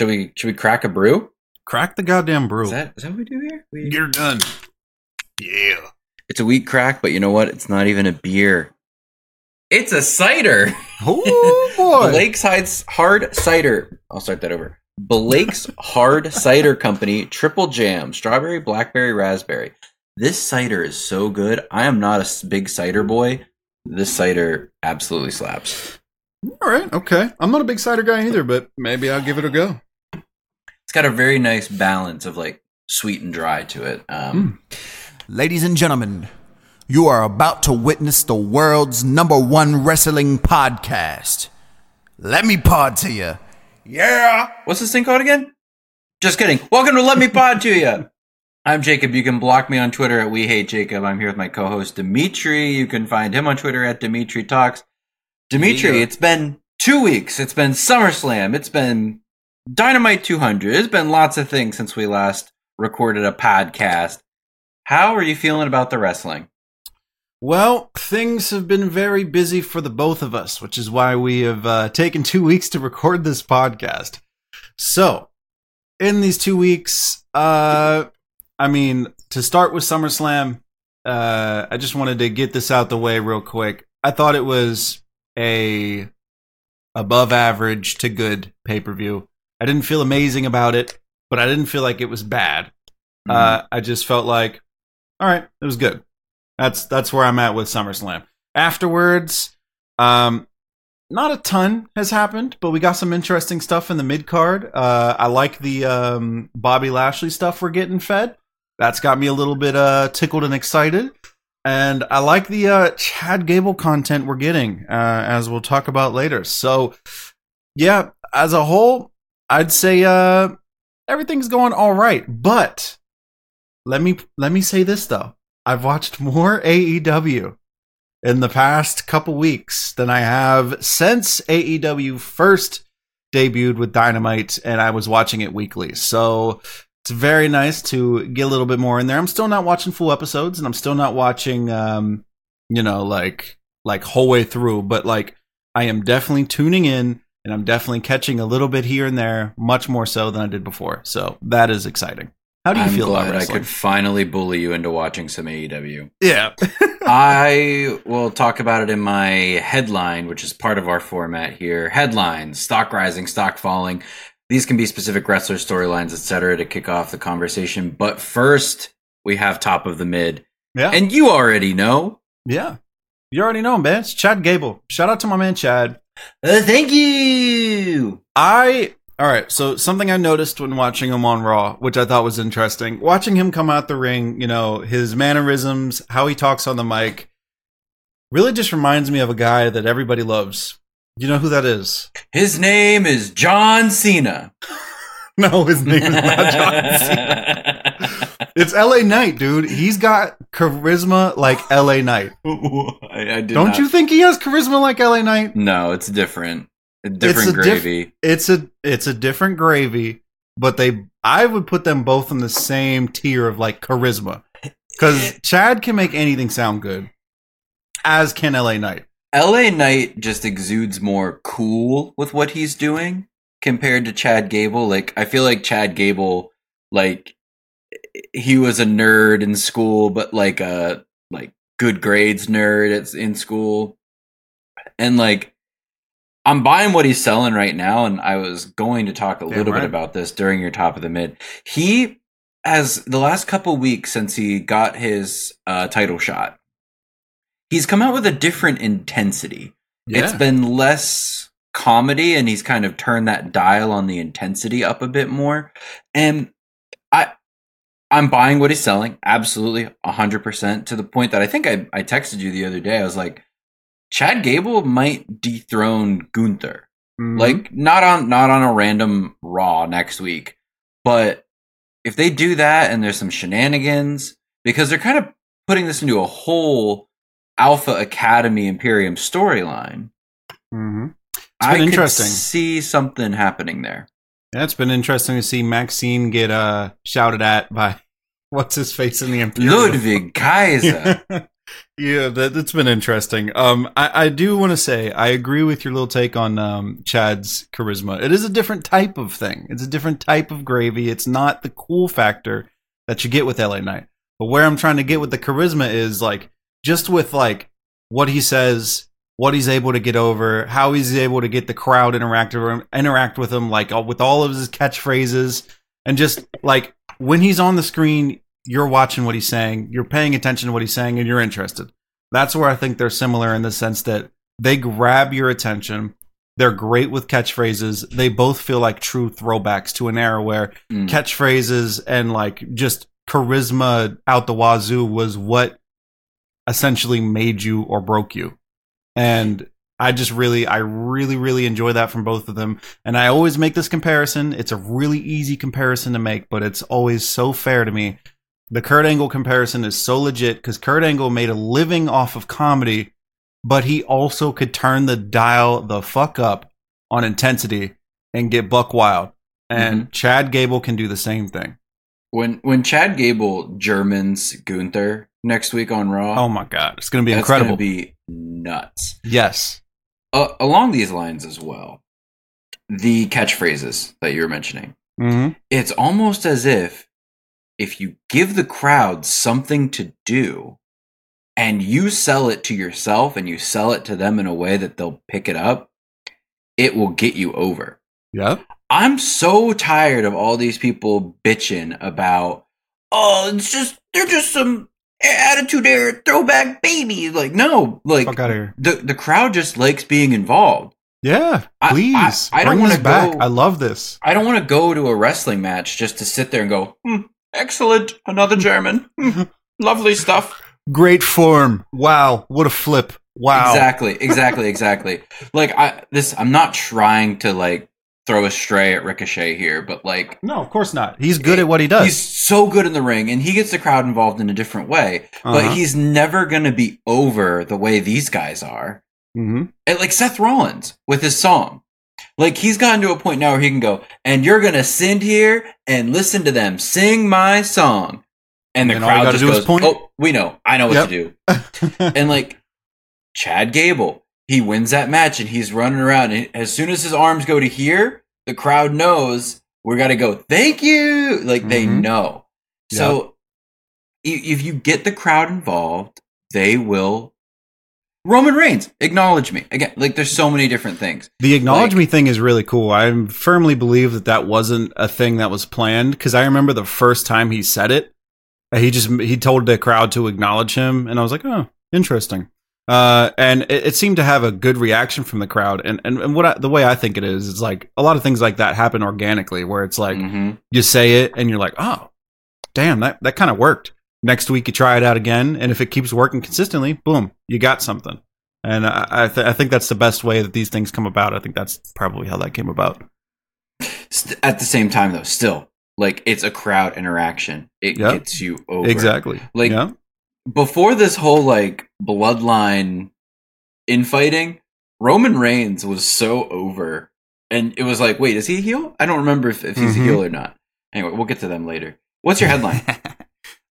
Should we should we crack a brew? Crack the goddamn brew. Is that is that what we do here? We, You're done. Yeah. it's a wheat crack, but you know what? It's not even a beer. It's a cider. Oh boy. Blake's Hard Cider. I'll start that over. Blake's Hard Cider Company Triple Jam Strawberry, Blackberry, Raspberry. This cider is so good. I am not a big cider boy. This cider absolutely slaps. All right. Okay. I'm not a big cider guy either, but maybe I'll give it a go. It's got a very nice balance of like sweet and dry to it. Um, Ladies and gentlemen, you are about to witness the world's number one wrestling podcast. Let me pod to you. Yeah. What's this thing called again? Just kidding. Welcome to Let Me Pod to You. I'm Jacob. You can block me on Twitter at We Hate Jacob. I'm here with my co-host Demetri. You can find him on Twitter at Demetri Talks. Demetri, Yeah. it's been two weeks. It's been SummerSlam. It's been Dynamite 200. It's been lots of things since we last recorded a podcast. How are you feeling about the wrestling? Well, things have been very busy for the both of us, which is why we have uh, taken two weeks to record this podcast. So, in these two weeks, uh, I mean, to start with SummerSlam, uh, I just wanted to get this out the way real quick. I thought it was a above average to good pay per view. I didn't feel amazing about it, but I didn't feel like it was bad. Uh, I just felt like, all right, it was good. That's that's where I'm at with SummerSlam. Afterwards, um, not a ton has happened, but we got some interesting stuff in the mid card. Uh, I like the um, Bobby Lashley stuff we're getting fed. That's got me a little bit uh, tickled and excited. And I like the uh, Chad Gable content we're getting, uh, as we'll talk about later. So, yeah, as a whole, I'd say uh, everything's going all right. But let me let me say this though. I've watched more AEW in the past couple weeks than I have since AEW first debuted with Dynamite and I was watching it weekly. So it's very nice to get a little bit more in there. I'm still not watching full episodes and I'm still not watching um you know like like whole way through, but like I am definitely tuning in and I'm definitely catching a little bit here and there, much more so than I did before. So that is exciting. How do you I'm feel glad about I could finally bully you into watching some AEW. Yeah. I will talk about it in my headline, which is part of our format here. Headlines: stock rising, stock falling. These can be specific wrestler storylines, etc., to kick off the conversation. But first, we have top of the mid, yeah. and you already know. Yeah. You already know him, man. It's Chad Gable. Shout out to my man Chad. Uh, thank you. I all right. So something I noticed when watching him on Raw, which I thought was interesting, watching him come out the ring, you know, his mannerisms, how he talks on the mic, really just reminds me of a guy that everybody loves. You know who that is? His name is John Cena. No, his name is not John Cena. It's LA Knight, dude. He's got charisma like LA Knight. I, I did Don't not- you think he has charisma like LA Knight? No, it's different. Different a diff- gravy. it's a it's a different gravy, but they I would put them both in the same tier of like charisma. Because Chad can make anything sound good, as can LA Knight. LA Knight just exudes more cool with what he's doing compared to Chad Gable. Like I feel like Chad Gable, like he was a nerd in school, but like a like good grades nerd at, in school, and like I'm buying what he's selling right now. And I was going to talk a Damn little right. bit about this during your top of the mid. He has the last couple weeks since he got his uh, title shot. He's come out with a different intensity. It's been less comedy and he's kind of turned that dial on the intensity up a bit more. And I'm buying what he's selling, absolutely 100% to the point that I think I I texted you the other day. I was like Chad Gable might dethrone Gunther. Mhm. Like not on not on a random raw next week, but if they do that and there's some shenanigans because they're kind of putting this into a whole Alpha Academy Imperium storyline. Mhm. I been could interesting. see something happening there. Yeah, it's been interesting to see Maxxine get uh shouted at by what's his face in the Imperium. Ludwig Kaiser. yeah, that, has been interesting. Um, I, I do want to say I agree with your little take on um, Chad's charisma. It is a different type of thing. It's a different type of gravy. It's not the cool factor that you get with LA Knight. But where I'm trying to get with the charisma is like just with like what he says, what he's able to get over, how he's able to get the crowd interact interact with him, like with all of his catchphrases, and just like when he's on the screen, you're watching what he's saying, you're paying attention to what he's saying, and you're interested. That's where I think they're similar in the sense that they grab your attention. They're great with catchphrases. They both feel like true throwbacks to an era where mm. catchphrases and like just charisma out the wazoo was what essentially made you or broke you. And I just really, I really, really enjoy that from both of them. And I always make this comparison. It's a really easy comparison to make, but it's always so fair to me the Kurt Angle comparison is so legit because Kurt Angle made a living off of comedy, but he also could turn the dial the fuck up on intensity and get buck wild. And mm-hmm. Chad Gable can do the same thing. When when Chad Gable Germans Gunther next week on Raw, oh my god, it's going to be incredible. Be nuts. Yes. Uh, along these lines as well, the catchphrases that you were mentioning. Mm-hmm. It's almost as if if you give the crowd something to do and you sell it to yourself and you sell it to them in a way that they'll pick it up, it will get you over. Yeah. I'm so tired of all these people bitching about, oh, it's just, they're just some attitude era throwback baby. Like, no, like, the, the crowd just likes being involved. Yeah, please. I, I, I don't want to back. I love this. I don't want to go to a wrestling match just to sit there and go, hmm, Excellent. Another German. Hmm. Lovely stuff. Great form. Wow. What a flip. Wow. Exactly. Exactly. exactly. like I this I'm not trying to like throw a stray at Ricochet here, but like No, of course not. He's good at what he does. He's so good in the ring and he gets the crowd involved in a different way. Uh-huh. But he's never gonna be over the way these guys are. Mm-hmm. And like Seth Rollins with his song. Like he's gotten to a point now where he can go, and you're gonna sit here and listen to them sing my song, and the and crowd just goes, "Oh, we know, I know what yep. to do." and like Chad Gable, he wins that match, and he's running around, and as soon as his arms go to here, the crowd knows we got to go. Thank you, like mm-hmm. they know. So if you get the crowd involved, they will Roman Reigns, acknowledge me again. Like, there's so many different things. The acknowledge like, me thing is really cool. I firmly believe that that wasn't a thing that was planned because I remember the first time he said it, he just he told the crowd to acknowledge him, and I was like, oh, interesting. Uh, and it, it, seemed to have a good reaction from the crowd. And and, and what I, the way I think it is is like a lot of things like that happen organically, where it's like mm-hmm. you say it and you're like, oh, damn, that that kind of worked. Next week, you try it out again, and if it keeps working consistently, boom, you got something. And I, I, th- I think that's the best way that these things come about. I think that's probably how that came about. At the same time, though, still, like it's a crowd interaction. It yep. gets you over. Exactly. Like yep. Before this whole like bloodline infighting, Roman Reigns was so over. And it was like, wait, is he a heel? I don't remember if, if he's mm-hmm. a heel or not. Anyway, we'll get to them later. What's your headline?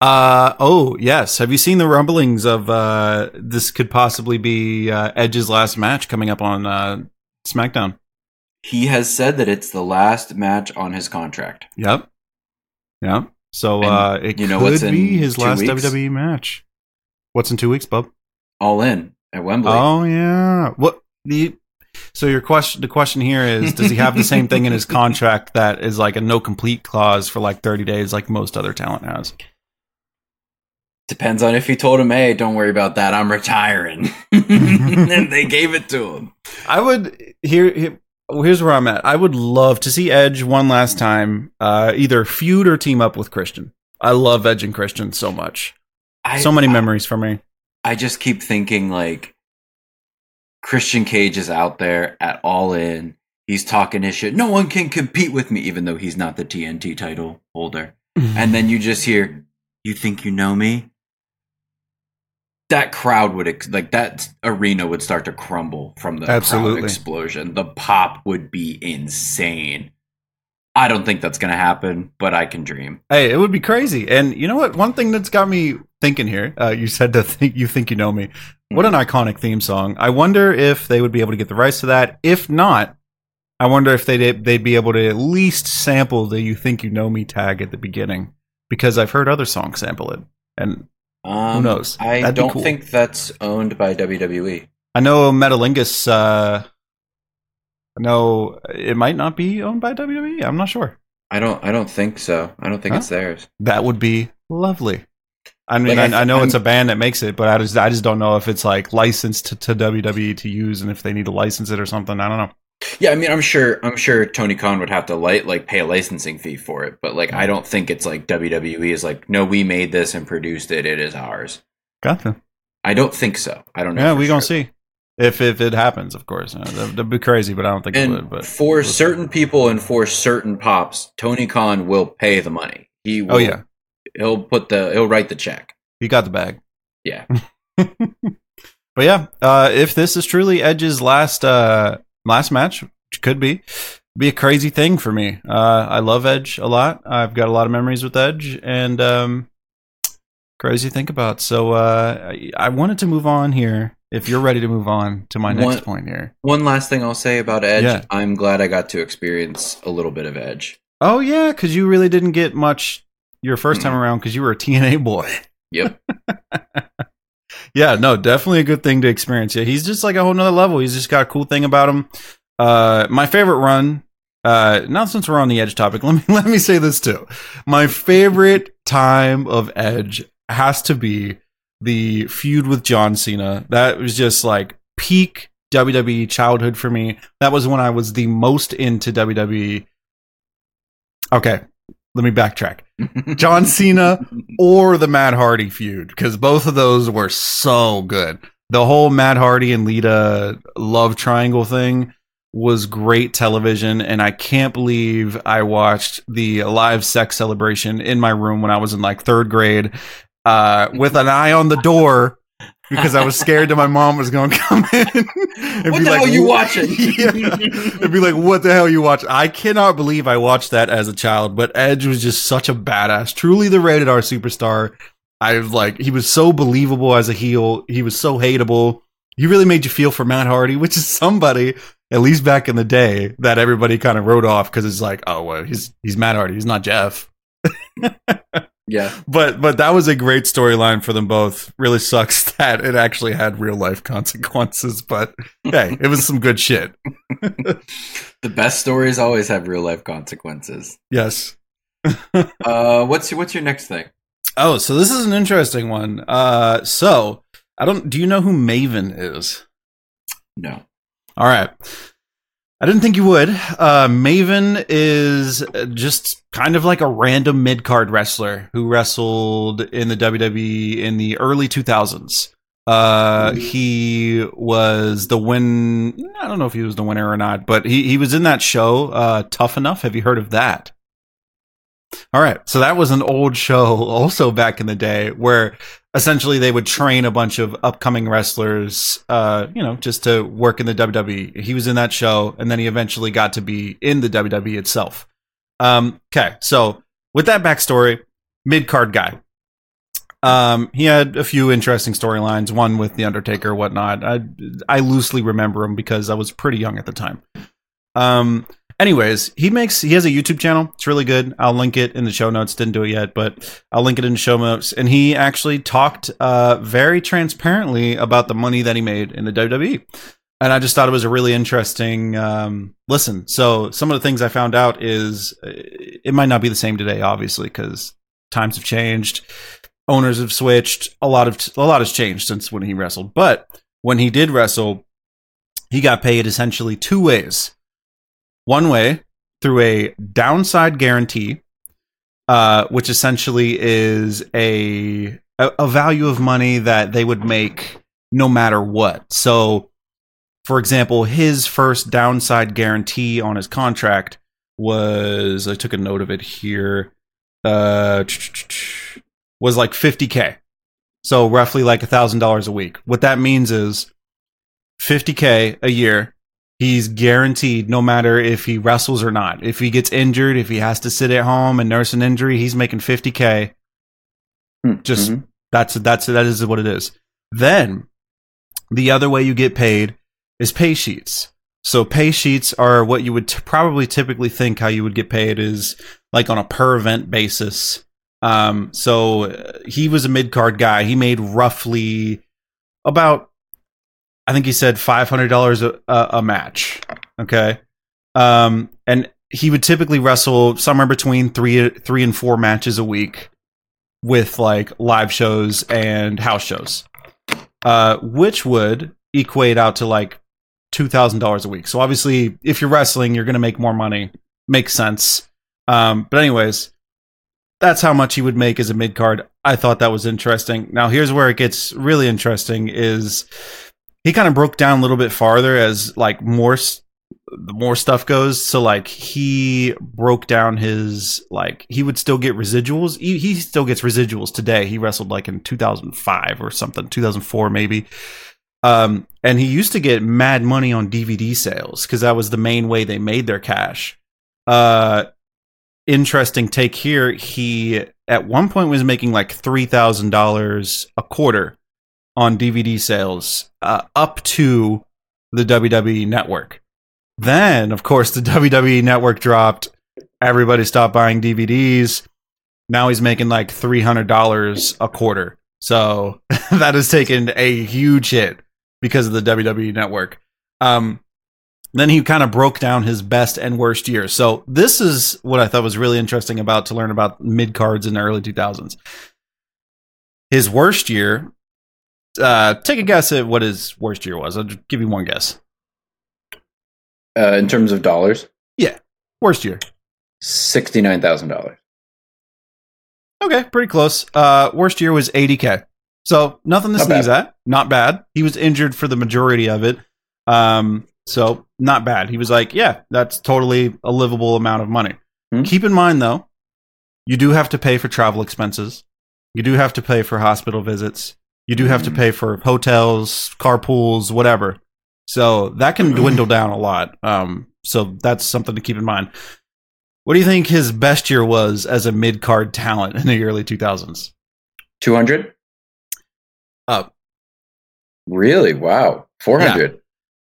Uh oh yes. Have you seen the rumblings of uh this could possibly be uh, Edge's last match coming up on uh, SmackDown? He has said that it's the last match on his contract. Yep. Yep. So uh it you know could be his last weeks? WWE match. What's in two weeks, Bub? All in at Wembley. Oh yeah. What the so your question the question here is does he have the same thing in his contract that is like a non-compete clause for like 30 days like most other talent has? Depends on if he told him, "Hey, don't worry about that. I'm retiring," and they gave it to him. I would here. Here's where I'm at. I would love to see Edge one last time, uh, either feud or team up with Christian. I love Edge and Christian so much. I, so many I, memories for me. I just keep thinking like Christian Cage is out there at All In. He's talking his shit. No one can compete with me, even though he's not the TNT title holder. and then you just hear, "You think you know me? That crowd would like that arena would start to crumble from the absolute explosion. The pop would be insane. I don't think that's going to happen, but I can dream. Hey, it would be crazy. And you know what? One thing that's got me thinking here. Uh, you said to think you think you know me. What an iconic theme song. I wonder if they would be able to get the rights to that. If not, I wonder if they'd they'd be able to at least sample the "You Think You Know Me" tag at the beginning because I've heard other songs sample it, and um, who knows? I That'd don't cool. think that's owned by WWE. I know Metalingus. Uh, no, it might not be owned by WWE. I'm not sure. I don't. I don't think so. I don't think huh? it's theirs. That would be lovely. I mean, like I, I, know I'm, it's a band that makes it, but I just I just don't know if it's like licensed to, to WWE to use, and if they need to license it or something. I don't know. Yeah, I mean, I'm sure I'm sure Tony Khan would have to light like pay a licensing fee for it, but like I don't think it's like WWE is like, no, we made this and produced it, it is ours. Gotcha. I don't think so. I don't know. Yeah, we sure. gonna see if if it happens. Of course, uh, that'd, that'd, be crazy, but I don't think and it would. But for we'll certain see. people and for certain pops, Tony Khan will pay the money. He oh, will, oh yeah, he'll put the he'll write the check. He got the bag. Yeah. but yeah, uh, if this is truly Edge's last uh, last match, which could be, be a crazy thing for me. Uh, I love Edge a lot. I've got a lot of memories with Edge, and um, crazy to think about. So uh, I, wanted to move on here. If you're ready to move on to my next one, point here, one last thing I'll say about Edge. Yeah. I'm glad I got to experience a little bit of Edge. Oh yeah, because you really didn't get much your 1st time around because you were a TNA boy. Yep. yeah, no, definitely a good thing to experience. Yeah, he's just like a whole nother level. He's just got a cool thing about him. Uh, my favorite run. Uh, now since we're on the Edge topic, let me let me say this too. My favorite time of Edge has to be the feud with John Cena. That was just like peak WWE childhood for me. That was when I was the most into WWE. Okay, let me backtrack. John Cena or the Matt Hardy feud because both of those were so good. The whole Matt Hardy and Lita love triangle thing was great television and I can't believe I watched the live sex celebration in my room when I was in like 3rd grade uh, with an eye on the door because I was scared that my mom was going to come in. and what the like, hell are you watching? yeah. And be like, what the hell are you watching? I cannot believe I watched that as a child, but Edge was just such a badass, truly the rated R superstar. I was like, he was so believable as a heel. He was so hateable. He really made you feel for Matt Hardy, which is somebody, at least back in the day, that everybody kind of wrote off because it's like, oh, well, he's he's Matt Hardy. He's not Jeff. Yeah. But but that was a great storyline for them both. Really sucks that it actually had real life consequences, but hey, it was some good shit. the best stories always have real life consequences. Yes. uh what's your what's your next thing? Oh, so this is an interesting one. Uh so I don't do you know who Maven is? No. All right. I didn't think you would. Uh, Maven is just kind of like a random mid card wrestler who wrestled in the WWE in the early 2000s. Uh, he was the win. I don't know if he was the winner or not, but he, he was in that show, uh, Tough Enough. Have you heard of that? All right. So that was an old show also back in the day where essentially they would train a bunch of upcoming wrestlers, uh, you know, just to work in the WWE. He was in that show and then he eventually got to be in the WWE itself. Um, okay. So with that backstory, mid card guy. Um, he had a few interesting storylines, one with The Undertaker, whatnot. I, I loosely remember him because I was pretty young at the time. Um, Anyways, he makes he has a YouTube channel. It's really good. I'll link it in the show notes. Didn't do it yet, but I'll link it in the show notes. And he actually talked uh, very transparently about the money that he made in the WWE. And I just thought it was a really interesting um, listen. So some of the things I found out is uh, it might not be the same today, obviously, because times have changed, owners have switched, a lot of a lot has changed since when he wrestled. But when he did wrestle, he got paid essentially two ways one way through a downside guarantee, uh, which essentially is a, a value of money that they would make no matter what. So, for example, his first downside guarantee on his contract was I took a note of it here. Uh, was like 50k. So roughly like a thousand dollars a week. What that means is 50k a year He's guaranteed no matter if he wrestles or not. If he gets injured, if he has to sit at home and nurse an injury, he's making 50k. Hmm, Just mhm. that's that's that is what it is. Then the other way you get paid is pay sheets. So pay sheets are what you would t- probably typically think how you would get paid is like on a per event basis. Um, so he was a mid card guy. He made roughly about, I think he said five hundred dollars a a match. Okay, um, and he would typically wrestle somewhere between three three and four matches a week with like live shows and house shows, uh, which would equate out to like two thousand dollars a week. So obviously, if you're wrestling, you're going to make more money. Makes sense. Um, but anyways, that's how much he would make as a mid card. I thought that was interesting. Now here's where it gets really interesting: is he kind of broke down a little bit farther as like more the more stuff goes. So like he broke down his like he would still get residuals. He, he still gets residuals today. He wrestled like in 2005 or something, 2004 maybe. Um, and he used to get mad money on DVD sales because that was the main way they made their cash. Uh, interesting take here. He at one point was making like three thousand dollars a quarter on DVD sales, uh, up to the WWE network. Then, of course, the WWE network dropped. Everybody stopped buying DVDs. Now he's making like three hundred dollars a quarter. So that has taken a huge hit because of the WWE network. Um, then he kind of broke down his best and worst years. So this is what I thought was really interesting about to learn about mid cards in the early 2000s. His worst year. Uh, take a guess at what his worst year was. I'll give you one guess. Uh, in terms of dollars, Yeah. Worst year. sixty nine thousand dollars. Okay, pretty close. Uh, worst year was 80k. So nothing to Not sneeze bad. at. Not bad. He was injured for the majority of it. Um, so not bad. He was like, yeah, that's totally a livable amount of money. Hmm. Keep in mind though, you do have to pay for travel expenses. You do have to pay for hospital visits. You do have to Hmm. pay for hotels, carpools, whatever. So that can dwindle down a lot. Um, so that's something to keep in mind. What do you think his best year was as a mid card talent in the early 2000s? Two hundred. Up. Really? Wow. Four hundred.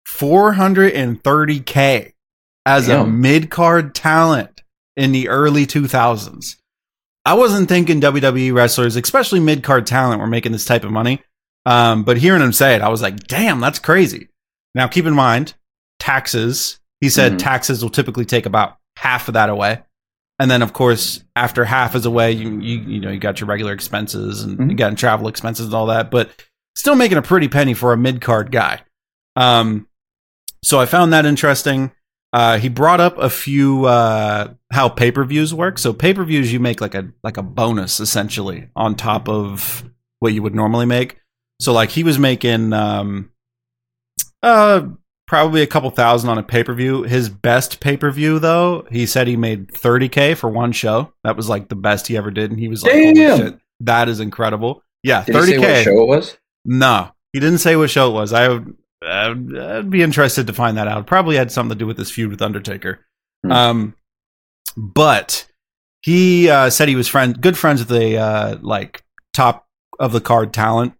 430k as a mid card talent in the early 2000s. I wasn't thinking WWE wrestlers, especially mid card talent, were making this type of money. Um, but hearing him say it, I was like, damn, that's crazy. Now, keep in mind, taxes. He said Mhm. taxes will typically take about half of that away. And then, of course, after half is away, you you, you know you got your regular expenses and you Mhm. got travel expenses and all that, but still making a pretty penny for a mid card guy. Um, so I found that interesting. Uh, he brought up a few uh, how pay per views work. So pay per views, you make like a like a bonus essentially on top of what you would normally make. So like he was making um, uh probably a couple thousand on a pay per view. His best pay per view though, he said he made thirty k for one show. That was like the best he ever did, and he was like, "Holy Damn. shit, that is incredible!" Yeah, thirty k. show it was? No, he didn't say what show it was. I I'd, I'd be interested to find that out. Probably had something to do with this feud with Undertaker. Hmm. Um, but he uh, said he was friend, good friends with the uh, like top of the card talent.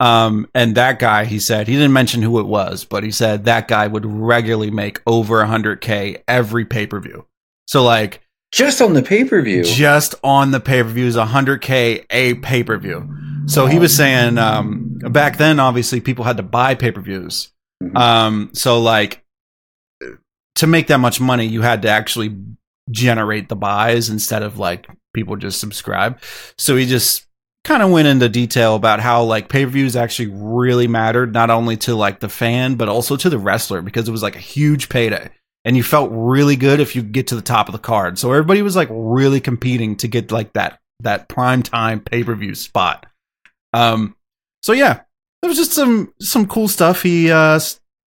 Um, and that guy, he said he didn't mention who it was, but he said that guy would regularly make over 100k every pay per view. So like Just on the pay per view. just on the pay per view views, 100k a pay per view. So he was saying um, back then, obviously, people had to buy pay per views. Mhm. Um, so like to make that much money, you had to actually generate the buys instead of like people just subscribe. So he just kind of went into detail about how like pay per views actually really mattered, not only to like the fan but also to the wrestler because it was like a huge payday. And you felt really good if you get to the top of the card. So everybody was like really competing to get like that that prime time pay per view spot. Um, so yeah, there was just some some cool stuff he uh,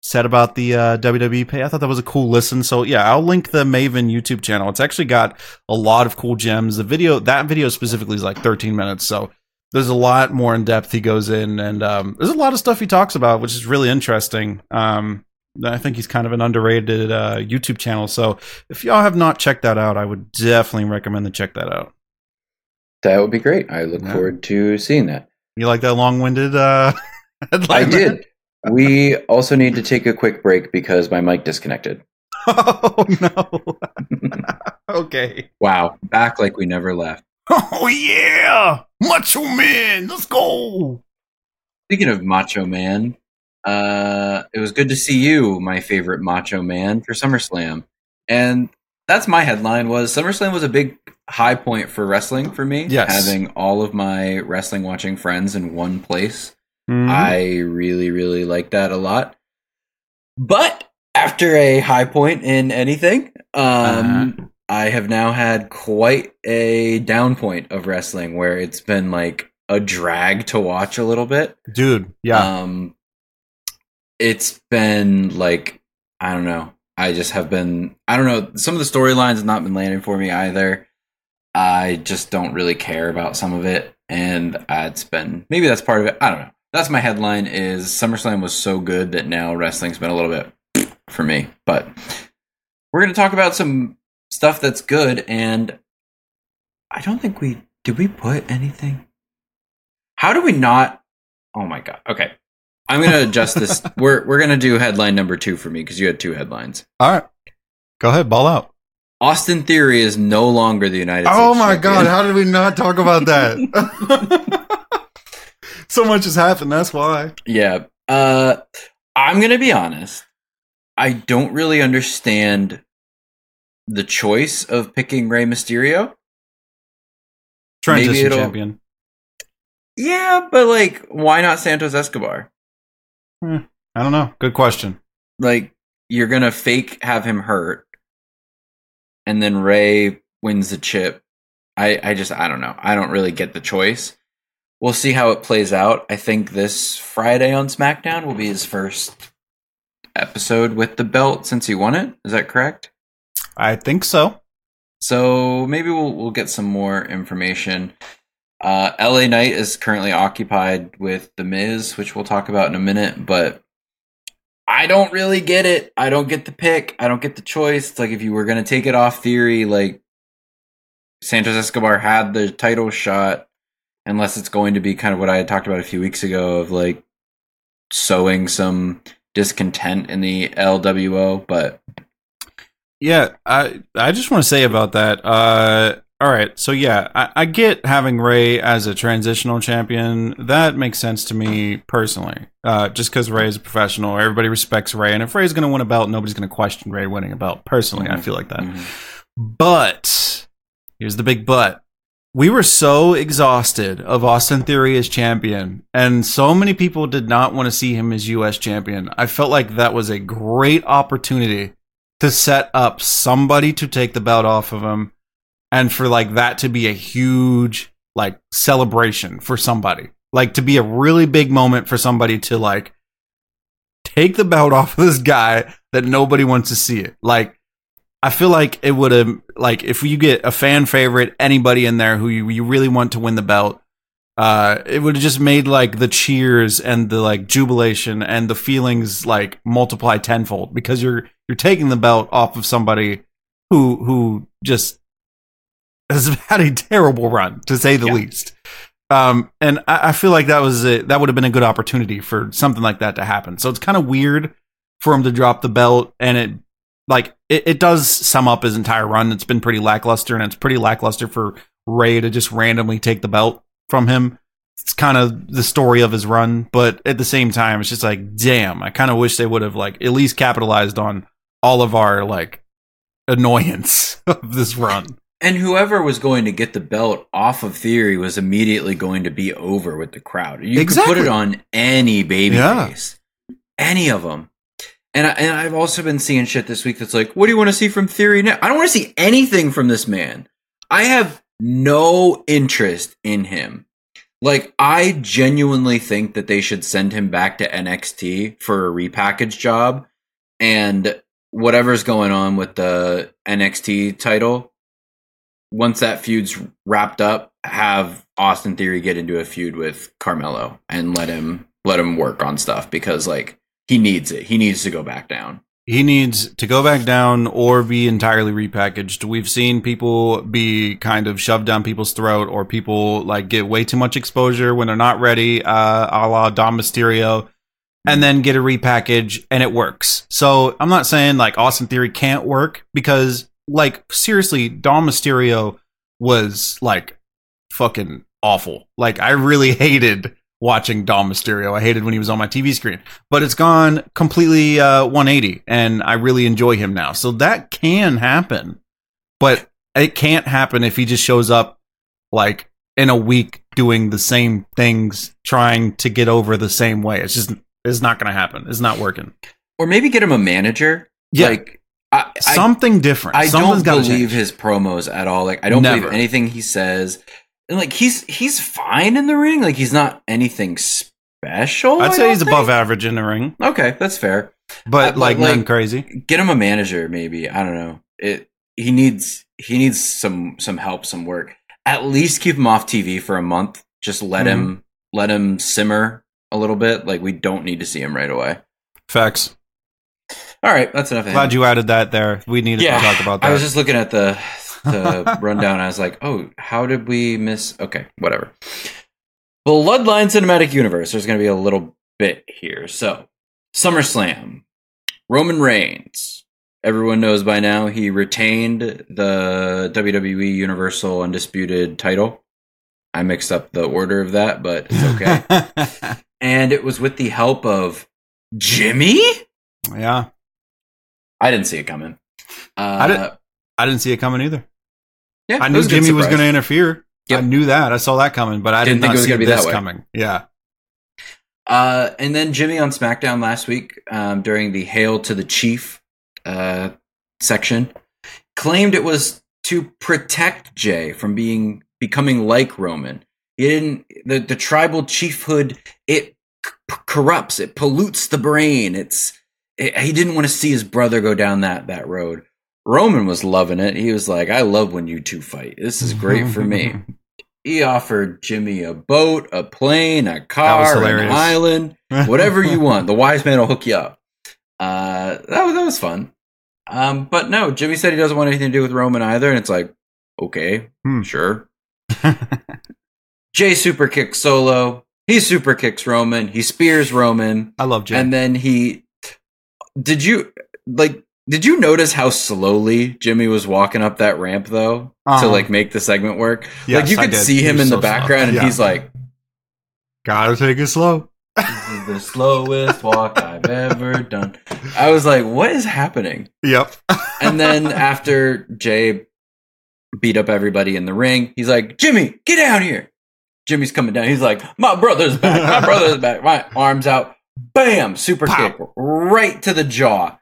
said about the uh, WWE pay. I thought that was a cool listen. So yeah, I'll link the Maven YouTube channel. It's actually got a lot of cool gems. The video that video specifically is like 13 minutes, so there's a lot more in depth he goes in, and um, there's a lot of stuff he talks about, which is really interesting. Um, I think he's kind of an underrated uh, YouTube channel. So if y'all have not checked that out, I would definitely recommend to check that out. That would be great. I look yeah. forward to seeing that. You like that long-winded? Uh, I did. we also need to take a quick break because my mic disconnected. Oh no. okay. Wow. Back like we never left. Oh yeah. Macho Man. Let's go. Speaking of Macho Man, uh, it was good to see you, my favorite Macho Man, for SummerSlam. And that's my headline was SummerSlam was a big high point for wrestling for me. Yes. Having all of my wrestling watching friends in one place. Mm-hmm. I really, really like that a lot. But after a high point in anything, um, uh-huh. I have now had quite a down point of wrestling where it's been like a drag to watch a little bit. Dude, yeah. Um, it's been like I don't know. I just have been I don't know. Some of the storylines have not been landing for me either. I just don't really care about some of it, and it's been maybe that's part of it. I don't know. That's my headline. Is SummerSlam was so good that now wrestling's been a little bit for me. But we're going to talk about some stuff that's good, and I don't think we did. We put anything. How do we not? Oh my god. Okay, I'm gonna adjust this. we're we're gonna do headline number two for me because you had two headlines. All right, go ahead, ball out. Austin Theory is no longer the United. States. Oh States my champion. god! How did we not talk about that? so much has happened. That's why. Yeah. Uh, I'm gonna be honest. I don't really understand the choice of picking Rey Mysterio. Transition champion. Yeah, but like, why not Santos Escobar? Hmm, I don't know. Good question. Like you're gonna fake have him hurt, and then Rey wins the chip. I I just I don't know. I don't really get the choice. We'll see how it plays out. I think this Friday on SmackDown will be his first episode with the belt since he won it. Is that correct? I think so. So maybe we'll we'll get some more information. Uh, LA Knight is currently occupied with The Miz, which we'll talk about in a minute, but I don't really get it. I don't get the pick. I don't get the choice. It's like if you were going to take it off theory, like Santos Escobar had the title shot, unless it's going to be kind of what I had talked about a few weeks ago of like sowing some discontent in the LWO. But yeah, I I just want to say about that. Uh, all right, so yeah, I, I, get having Rey as a transitional champion. That makes sense to me personally. Uh, just because Rey is a professional, everybody respects Rey, and if Rey's going to win a belt, nobody's going to question Rey winning a belt. Personally, mm-hmm. I feel like that. Mm-hmm. But here's the big but: we were so exhausted of Austin Theory as champion, and so many people did not want to see him as U.S. champion. I felt like that was a great opportunity to set up somebody to take the belt off of him and for like that to be a huge like celebration for somebody. Like to be a really big moment for somebody to like take the belt off of this guy that nobody wants to see it. Like i feel like it would have like if you get a fan favorite anybody in there who you, you really want to win the belt uh it would have just made like the cheers and the like jubilation and the feelings like multiply tenfold because you're you're taking the belt off of somebody who who just has had a terrible run to say the yeah. least. Um, and I, I, feel like that was a, that would have been a good opportunity for something like that to happen. So it's kind of weird for him to drop the belt, and it like it, it does sum up his entire run. It's been pretty lackluster, and it's pretty lackluster for Rey to just randomly take the belt from him. It's kind of the story of his run, but at the same time, it's just like, damn, I kind of wish they would have like at least capitalized on all of our like annoyance of this run. And whoever was going to get the belt off of Theory was immediately going to be over with the crowd. You exactly. could put it on any baby yeah. face, any of them. And I, and I've also been seeing shit this week that's like, what do you want to see from Theory now? I don't want to see anything from this man. I have no interest in him. Like, I genuinely think that they should send him back to NXT for a repackage job and whatever's going on with the NXT title, once that feud's wrapped up, have Austin Theory get into a feud with Carmelo and let him let him work on stuff because like he needs it. He needs to go back down. He needs to go back down or be entirely repackaged. We've seen people be kind of shoved down people's throat, or people like get way too much exposure when they're not ready, uh, a la Dom Mysterio, and then get a repackage and it works. So I'm not saying like Austin Theory can't work because, like, seriously, Dom Mysterio was like fucking awful. Like, I really hated watching Dom Mysterio. I hated when he was on my TV screen, but it's gone completely uh, 180, and I really enjoy him now. So that can happen, but it can't happen if he just shows up like in a week doing the same things, trying to get over the same way. It's just it's not going to happen. It's not working. Or maybe get him a manager. Yeah. Like I, something different. I don't believe his promos at all. Like I don't Never. believe anything he says and like he's he's fine in the ring. Like he's not anything special. I'd say he's think. above average in the ring. Okay, that's fair. But uh, like, like nothing crazy. Get him a manager, maybe. I don't know. It he needs he needs some some help, some work. At least keep him off TV for a month. Just let mm-hmm. him let him simmer a little bit. Like we don't need to see him right away. Facts. All right, that's enough. Glad you added that there. We needed yeah, to talk about that. I was just looking at the the rundown. I was like, oh, how did we miss? Okay, whatever. Bloodline Cinematic Universe. There's going to be a little bit here. So, SummerSlam. Roman Reigns. Everyone knows by now he retained the WWE Universal Undisputed title. I mixed up the order of that, but it's okay. and it was with the help of Jimmy. Yeah, I didn't see it coming. Uh, I didn't. I didn't see it coming either. Yeah, I knew Jimmy was going to interfere. Yep. I knew that. I saw that coming, but I didn't did think it was going to be that coming. Yeah. Uh, and then Jimmy on SmackDown last week um, during the "Hail to the Chief" uh, section claimed it was to protect Jey from being becoming like Roman. He didn't the the tribal chiefhood. It c- corrupts. It pollutes the brain. It's it, he didn't want to see his brother go down that that road. Roman was loving it. He was like, I love when you two fight. This is great for me. he offered Jimmy a boat, a plane, a car, an island, whatever you want. The wise man will hook you up. Uh, that was that was fun. Um, but no, Jimmy said he doesn't want anything to do with Roman either, and it's like, okay, hmm. sure. Jey super kicks solo. He super kicks Roman. He spears Roman. I love Jey. And then he did you like did you notice how slowly Jimmy was walking up that ramp though uh-huh. to like make the segment work? Yes, like you could see him in so the background and yeah. he's like Gotta take it slow. this is the slowest walk I've ever done. I was like, what is happening? Yep. and then after Jey beat up everybody in the ring, he's like, Jimmy, get down here. Jimmy's coming down. He's like, my brother's back. My brother's back. My arms out. Bam! Super Pow. kick right to the jaw.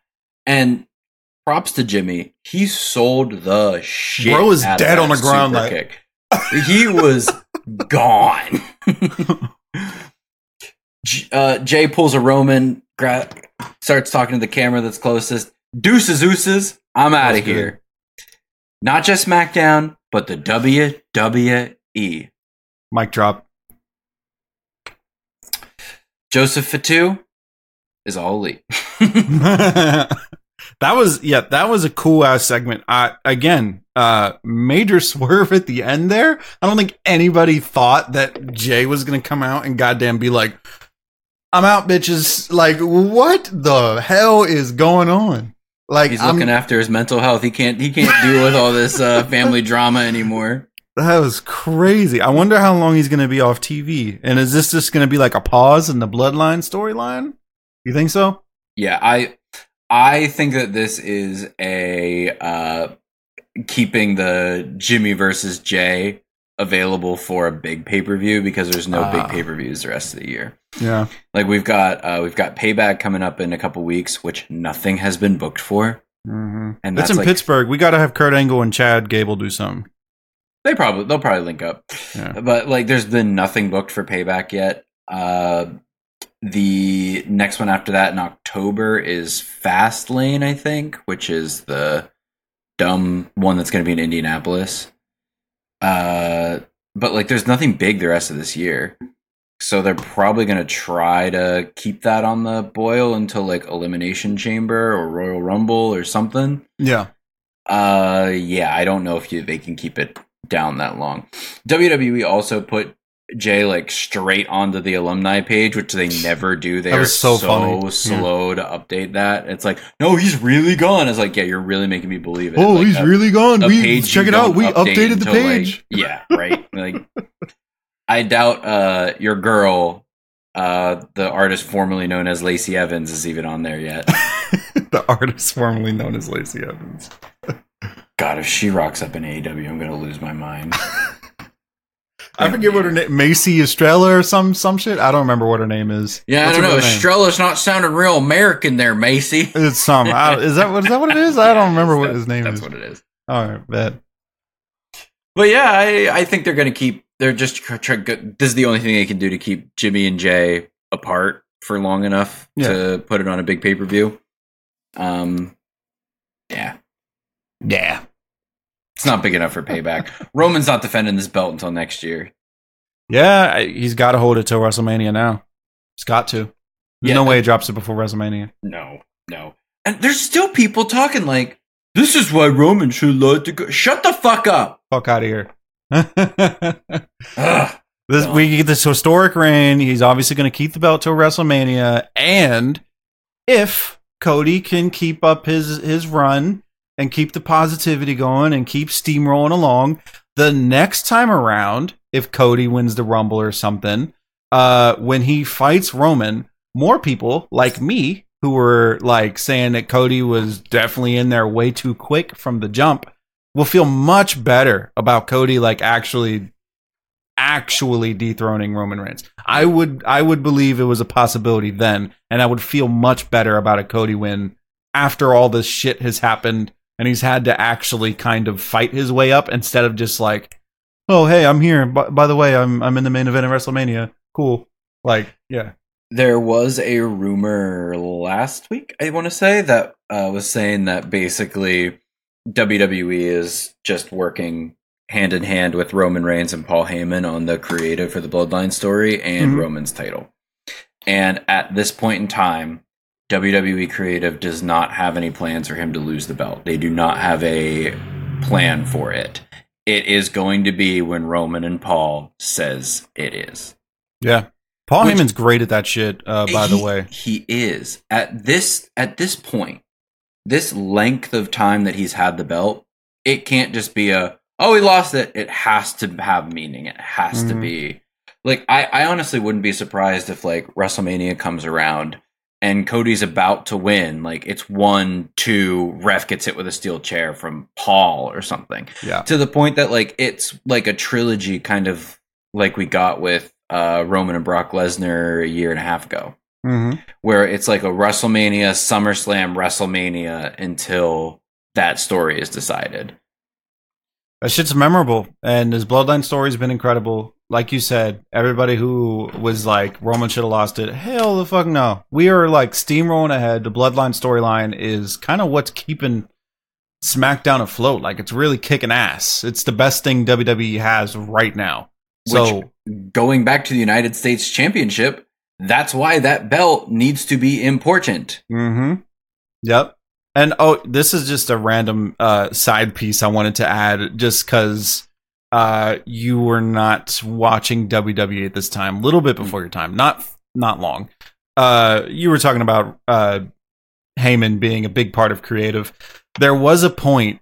And props to Jimmy. He sold the shit. Bro was dead on the ground. Like kick. he was gone. uh, Jey pulls a Roman, gra- starts talking to the camera that's closest. Deuces, Uces, I'm out of here. Not just SmackDown, but the WWE. Mic drop. Joseph Fatu is all elite. that was yeah, that was a cool ass segment. Uh, again, uh, major swerve at the end there. I don't think anybody thought that Jey was gonna come out and goddamn be like, "I'm out, bitches!" Like, what the hell is going on? Like, he's looking I'm, after his mental health. He can't he can't deal with all this uh, family drama anymore. That was crazy. I wonder how long he's going to be off TV. And is this just going to be like a pause in the Bloodline storyline? You think so? Yeah, I I think that this is a uh, keeping the Jimmy versus Jey available for a big pay per view because there's no uh, big ah. pay per views the rest of the year. Yeah, like we've got uh, we've got Payback coming up in a couple weeks, which nothing has been booked for. Mm-hmm. And that's, that's in like, Pittsburgh. We got to have Kurt Angle and Chad Gable do something. They probably they'll probably link up, yeah. but like there's been nothing booked for Payback yet. Uh, the next one after that in October is Fast Lane, I think, which is the dumb one that's going to be in Indianapolis. Uh, but like, there's nothing big the rest of this year. So they're probably going to try to keep that on the boil until like Elimination Chamber or Royal Rumble or something. Yeah. Uh, yeah, I don't know if you, they can keep it down that long. WWE also put Jey like straight onto the alumni page, which they never do. They are so, so slow yeah. to update that. It's like, no, he's really gone. It's like, yeah, you're really making me believe it. Oh, like, he's a, really gone. We check it out. We updated the page. Like, yeah, right. like, I doubt uh your girl, uh, the artist formerly known as Lacey Evans, is even on there yet. the artist formerly known as Lacey Evans. God, if she rocks up in AEW, I'm gonna lose my mind. I forget what her name Macey Estrella or some some shit. I don't remember what her name is. Yeah, What's I don't know. Estrella's not sounding real American there, Macey. It's some. I, is that what is that what it is? I don't remember what his name that's is. That's what it is. All right, bet. But yeah, I I think they're gonna keep. They're just try, this is the only thing they can do to keep Jimmy and Jey apart for long enough yeah. to put it on a big pay per view. Um, yeah, yeah. It's not big enough for payback. Roman's not defending this belt until next year. Yeah, he's got to hold it till WrestleMania now. He's got to. There's yeah, no way he drops it before WrestleMania. No, no. And there's still people talking like, this is why Roman should let to go. Shut the fuck up. Fuck out of here. this, we get this historic reign. He's obviously going to keep the belt till WrestleMania. And if Cody can keep up his his run and keep the positivity going and keep steamrolling along. The next time around, if Cody wins the Rumble or something, uh, when he fights Roman, more people like me who were like saying that Cody was definitely in there way too quick from the jump will feel much better about Cody like actually actually dethroning Roman Reigns. I would I would believe it was a possibility then and I would feel much better about a Cody win after all this shit has happened and he's had to actually kind of fight his way up instead of just like, oh hey, I'm here. By, by the way, I'm I'm in the main event of WrestleMania. Cool. Like, yeah. There was a rumor last week, I want to say, that uh, was saying that basically WWE is just working hand in hand with Roman Reigns and Paul Heyman on the creative for the Bloodline story and mm-hmm. Roman's title. And at this point in time, WWE Creative does not have any plans for him to lose the belt. They do not have a plan for it. It is going to be when Roman and Paul says it is. Yeah. Paul Which, Heyman's great at that shit, uh, by he, the way. He is. At this at this point, this length of time that he's had the belt, it can't just be a oh he lost it. It has to have meaning. It has mm-hmm. to be like I, I honestly wouldn't be surprised if like WrestleMania comes around and Cody's about to win, like it's one, two, ref gets hit with a steel chair from Paul or something. Yeah. To the point that like it's like a trilogy kind of like we got with uh, Roman and Brock Lesnar a year and a half ago. Mm-hmm. Where it's like a WrestleMania, SummerSlam, WrestleMania until that story is decided. That shit's memorable, and his Bloodline story's been incredible like you said, everybody who was like Roman should have lost it, hell the fuck no. We are like steamrolling ahead. The Bloodline storyline is kind of what's keeping SmackDown afloat. Like it's really kicking ass. It's the best thing WWE has right now. So Which, going back to the United States Championship, that's why that belt needs to be important. Mm-hmm. Yep. And oh, this is just a random uh, side piece I wanted to add, just because uh, you were not watching WWE at this time, a little bit before your time, not not long. Uh, you were talking about uh, Heyman being a big part of creative. There was a point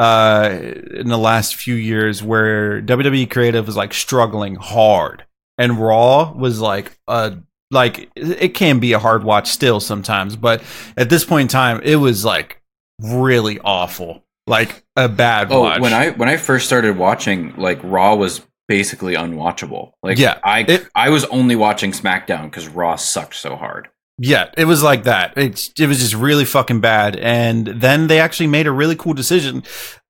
uh, in the last few years where WWE creative was like struggling hard, and Raw was like a like it can be a hard watch still sometimes, but at this point in time, it was like really awful like a bad oh, watch. when I when I first started watching, like Raw was basically unwatchable. Like yeah, I it, I was only watching SmackDown because Raw sucked so hard. Yeah, it was like that. It it was just really fucking bad. And then they actually made a really cool decision.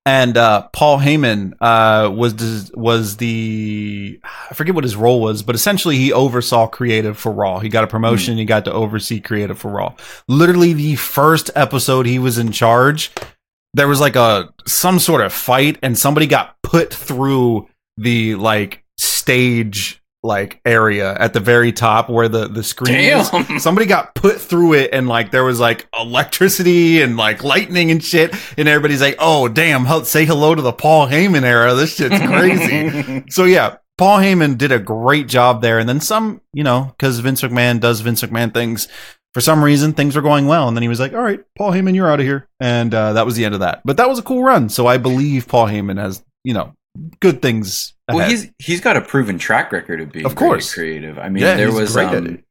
And uh, Paul Heyman uh, was was the I forget what his role was, but essentially he oversaw creative for Raw. He got a promotion. Mm. He got to oversee creative for Raw. Literally the first episode he was in charge there was like a some sort of fight and somebody got put through the like stage like area at the very top where the the screen Damn. is. Somebody got put through it and like there was like electricity and like lightning and shit and everybody's like, "Oh, damn, say hello to the Paul Heyman era. This shit's crazy." so yeah, Paul Heyman did a great job there and then some, you know, cuz Vince McMahon does Vince McMahon things. For some reason, things were going well, and then he was like, "All right, Paul Heyman, you're out of here," and uh, that was the end of that. But that was a cool run, so I believe Paul Heyman has, you know, good things. well, he's he's got a proven track record of being Of course. very creative. I mean, Yeah, there was um,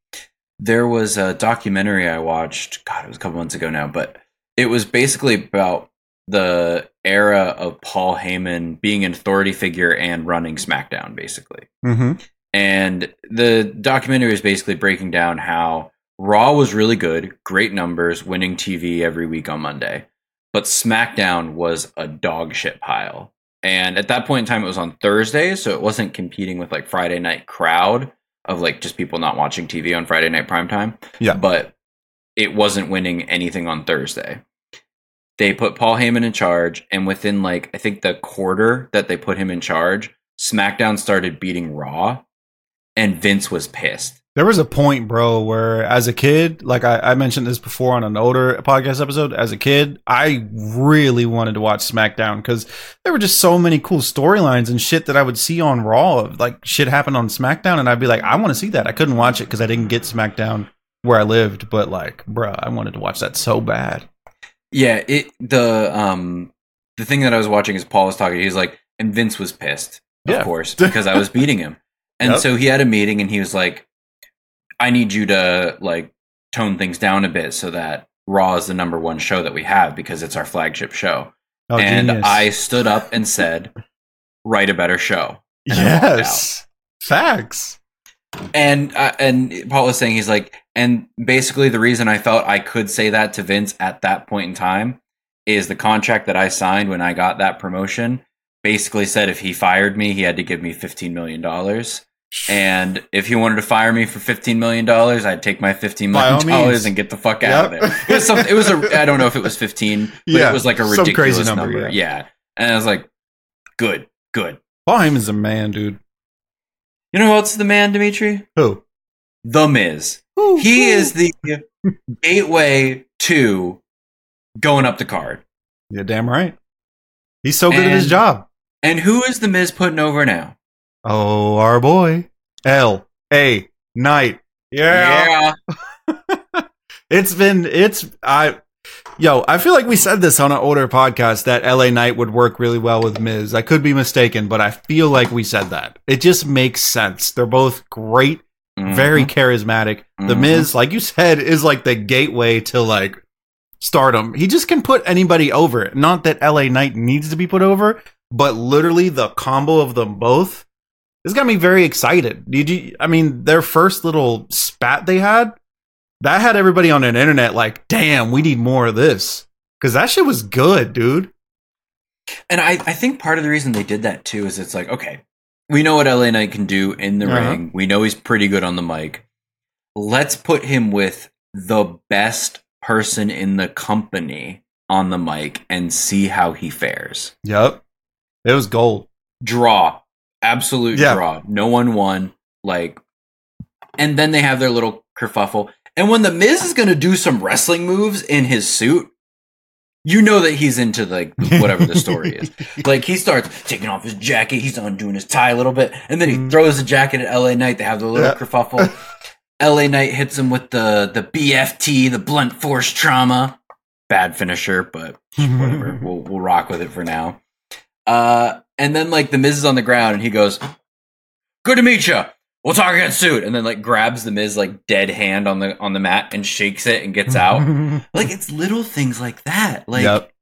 there was a documentary I watched. God, it was a couple months ago now, but it was basically about the era of Paul Heyman being an authority figure and running SmackDown, basically. Mm-hmm. And the documentary is basically breaking down how Raw was really good, great numbers, winning TV every week on Monday. But SmackDown was a dog shit pile. And at that point in time, it was on Thursdays, so it wasn't competing with like Friday night crowd of like just people not watching TV on Friday night primetime. Yeah. But it wasn't winning anything on Thursday. They put Paul Heyman in charge, and within like I think the quarter that they put him in charge, SmackDown started beating Raw, and Vince was pissed. There was a point, bro, where as a kid, like I, I mentioned this before on an older podcast episode, as a kid, I really wanted to watch SmackDown because there were just so many cool storylines and shit that I would see on Raw. Like shit happened on SmackDown, and I'd be like, I want to see that. I couldn't watch it because I didn't get SmackDown where I lived, but like, bruh, I wanted to watch that so bad. Yeah, it the um the thing that I was watching is Paul was talking. He was like, and Vince was pissed, of Yeah. course, because I was beating him. And Yep. so he had a meeting, and he was like, "I need you to like tone things down a bit so that Raw is the number one show that we have because it's our flagship show." Oh, and genius. I stood up and said, "Write a better show." and yes, facts. And uh, and Paul was saying he's like, and basically the reason I felt I could say that to Vince at that point in time is the contract that I signed when I got that promotion basically said if he fired me, he had to give me fifteen million dollars. And if he wanted to fire me for fifteen million dollars, I'd take my fifteen million dollars and get the fuck out Yep. of there. It was, some, it was a I don't know if it was fifteen, but Yeah, it was like a ridiculous crazy number. number, Yeah. yeah. and I was like, good, good. Paul Heyman's a man, dude. You know who else is the man, Demetri? Who? The Miz. He is the gateway to going up the card. You're damn right. He's so good at his job. And who is the Miz putting over now? Oh, our boy. L A Knight. Yeah. It's been it's I yo, I feel like we said this on an older podcast that LA Knight would work really well with Miz. I could be mistaken, but I feel like we said that. It just makes sense. They're both great, very Mhm. charismatic. The Mhm. Miz, like you said, is like the gateway to like stardom. He just can put anybody over. Not that LA Knight needs to be put over, but literally the combo of them both this got me very excited. Did you I mean their first little spat they had, that had everybody on the internet like, damn, we need more of this. Cause that shit was good, dude. And I, I think part of the reason they did that too is it's like, okay, we know what LA Knight can do in the Uh-huh. ring. We know he's pretty good on the mic. Let's put him with the best person in the company on the mic and see how he fares. Yep. It was gold. draw absolute Yeah. draw no one won like and then they have their little kerfuffle and when the miz is going to do some wrestling moves in his suit you know that he's into like whatever the story is like he starts taking off his jacket he's undoing his tie a little bit and then he Mhm. throws the jacket at la knight they have the little Yeah. kerfuffle la knight hits him with the the bft the blunt force trauma bad finisher but whatever. we'll we'll rock with it for now. Uh, and then like the Miz is on the ground and he goes, "Good to meet you. We'll talk again soon." And then like grabs the Miz like dead hand on the on the mat and shakes it and gets out. like it's little things like that. Like yep.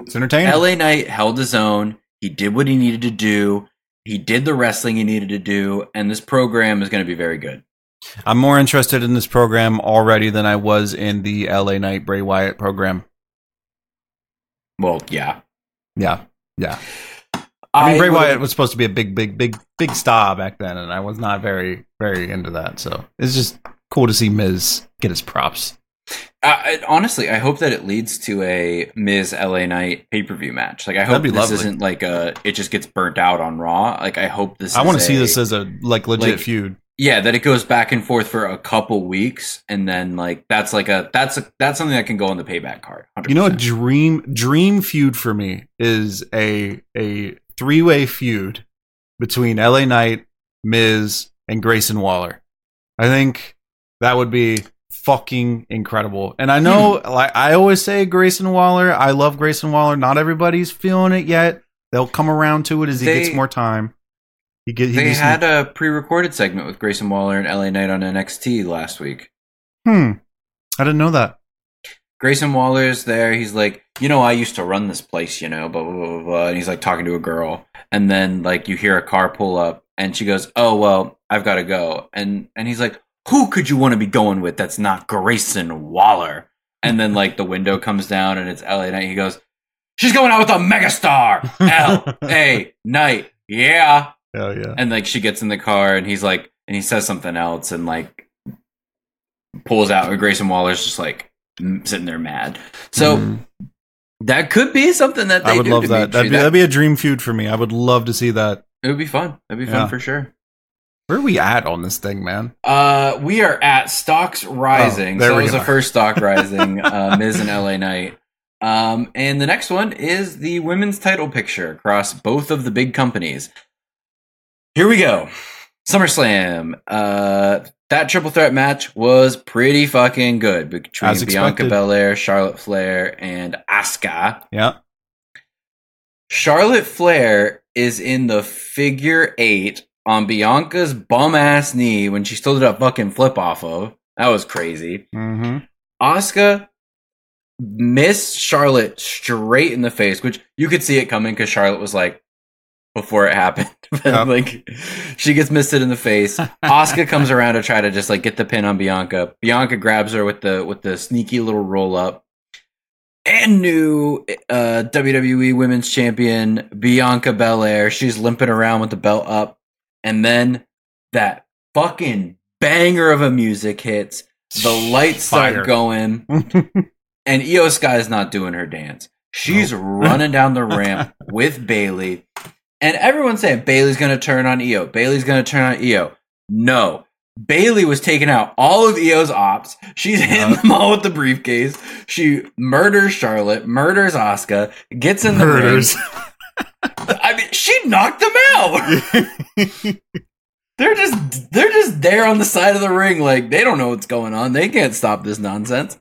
It's entertaining. LA Knight held his own. He did what he needed to do. He did the wrestling he needed to do, and this program is going to be very good. I'm more interested in this program already than I was in the LA Knight Bray Wyatt program. Well, yeah. Yeah. Yeah. I mean, I Bray Wyatt was supposed to be a big, big, big, big star back then, and I was not very, very into that. So it's just cool to see Miz get his props. Uh, honestly, I hope that it leads to a Miz LA Knight pay per view match. Like, I hope this lovely. isn't like a it just gets burnt out on Raw. Like, I hope this. I want to see this as a like legit like, feud. Yeah, that it goes back and forth for a couple weeks, and then like that's like a that's a that's something that can go on the payback card. 100%. You know, a dream dream feud for me is a a three way feud between LA Knight, Miz, and Grayson Waller. I think that would be fucking incredible. And I know, hmm. like I always say, Grayson Waller. I love Grayson Waller. Not everybody's feeling it yet. They'll come around to it as they, he gets more time. He get, he they had a pre-recorded segment with Grayson Waller and LA Knight on NXT last week. Hmm, I didn't know that. Grayson Waller's there. He's like, you know, I used to run this place, you know, blah blah blah blah. blah. And he's like talking to a girl, and then like you hear a car pull up, and she goes, "Oh well, I've got to go," and and he's like, who could you want to be going with that's not Grayson Waller? And then like the window comes down and it's LA Knight. He goes, She's going out with a megastar. L A Knight. Yeah. Hell yeah. And like she gets in the car and he's like and he says something else and like pulls out and Grayson Waller's just like sitting there mad. So mm. that could be something that I would love that. That'd be, that'd be a dream feud for me. I would love to see that. It would be fun. That'd be fun yeah. for sure. Where are we at on this thing, man? Uh, we are at stocks rising. Oh, so it was the first stock rising, uh, Miz and LA Knight. Um, and the next one is the women's title picture across both of the big companies. Here we go. SummerSlam. Uh, that triple threat match was pretty fucking good between Bianca Belair, Charlotte Flair, and Asuka. Yeah. Charlotte Flair is in the figure eight on Bianca's bum ass knee when she still did a fucking flip off of. That was crazy. Mm-hmm. Asuka missed Charlotte straight in the face, which you could see it coming because Charlotte was like, before it happened. Yep. like she gets missed in the face. Asuka comes around to try to just like get the pin on Bianca. Bianca grabs her with the with the sneaky little roll up. And new uh, WWE Women's Champion Bianca Belair. She's limping around with the belt up and then that fucking banger of a music hits. The lights Fire. start going, and Iyo Sky is not doing her dance. She's running down the ramp with Bayley, and everyone's saying Bayley's going to turn on Iyo. Bayley's going to turn on Iyo. No, Bayley was taking out all of Iyo's ops. She's hitting them all with the briefcase. She murders Charlotte, murders Asuka, gets in the murders. I mean, she knocked them out. they're just they're just there on the side of the ring, like they don't know what's going on. They can't stop this nonsense.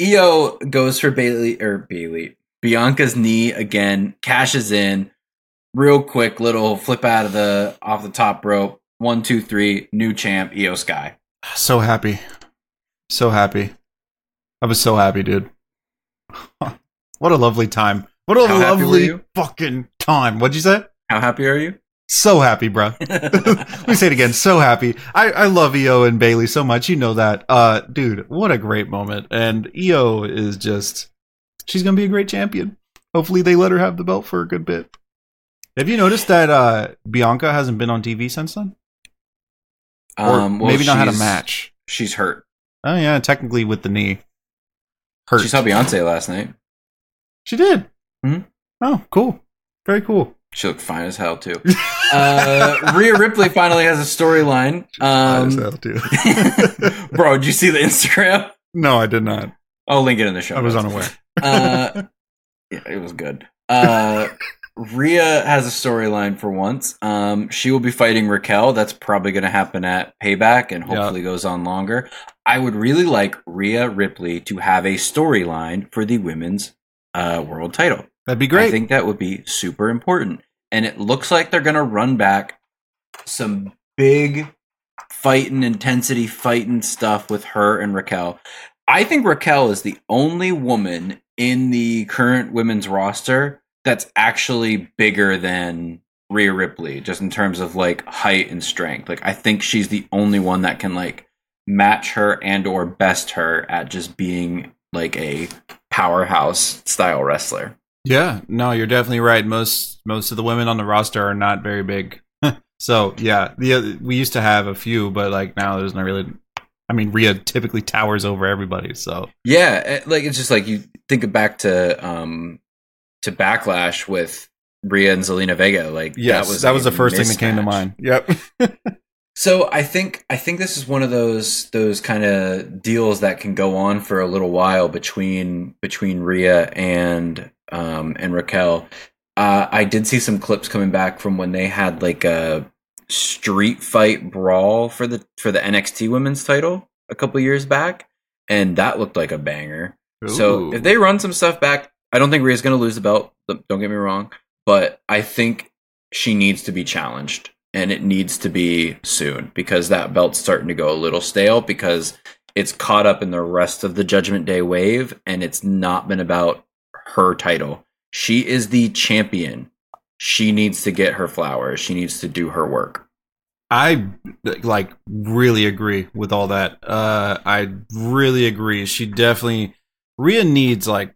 Iyo goes for Bailey or Bailey. Bianca's knee again, cashes in real quick, little flip out of the off the top rope. One, two, three, new champ, Iyo Sky. So happy, so happy. I was so happy, dude. what a lovely time. What a How lovely fucking time. What'd you say? How happy are you? So happy, bro. Let me say it again. So happy. I, I love Iyo and Bayley so much. You know that. Uh, dude, what a great moment. And Iyo is just, she's going to be a great champion. Hopefully they let her have the belt for a good bit. Have you noticed that uh, Bianca hasn't been on TV since then? Or um, well, maybe not had a match. She's hurt. Oh yeah, technically with the knee. Hurt. She saw Beyonce last night. She did. Mm-hmm. Oh, cool. Very cool. She looked fine as hell too. Uh, Rhea Ripley finally has a storyline. Um, fine as hell too. bro, did you see the Instagram? No, I did not. I'll link it in the show. I was unaware. uh, yeah, it was good. Uh, Rhea has a storyline for once. Um, she will be fighting Raquel. That's probably going to happen at Payback and hopefully goes on longer. I would really like Rhea Ripley to have a storyline for the women's uh, world title. That'd be great. I think that would be super important. And it looks like they're going to run back some big fighting intensity, fighting stuff with her and Raquel. I think Raquel is the only woman in the current women's roster that's actually bigger than Rhea Ripley, just in terms of like height and strength. Like I think she's the only one that can like match her and or best her at just being like a powerhouse style wrestler. Yeah, no, you're definitely right. Most most of the women on the roster are not very big. so yeah, the we used to have a few, but like now there's not really I mean, Rhea typically towers over everybody. So yeah, eh, like it's just like you think back to um to backlash with Rhea and Zelina Vega. Like yes, that was that was the first mismatch. thing that came to mind. Yep. so I think I think this is one of those those kind of deals that can go on for a little while between between Rhea and um and Raquel. Uh, I did see some clips coming back from when they had like a street fight brawl for the for the NXT Women's Title a couple years back, and that looked like a banger. Ooh. So if they run some stuff back, I don't think Rhea's going to lose the belt. Don't get me wrong, but I think she needs to be challenged, and it needs to be soon because that belt's starting to go a little stale because it's caught up in the rest of the Judgment Day wave, and it's not been about her title. She is the champion. She needs to get her flowers. She needs to do her work. I like really agree with all that. Uh, I really agree. She definitely Rhea needs like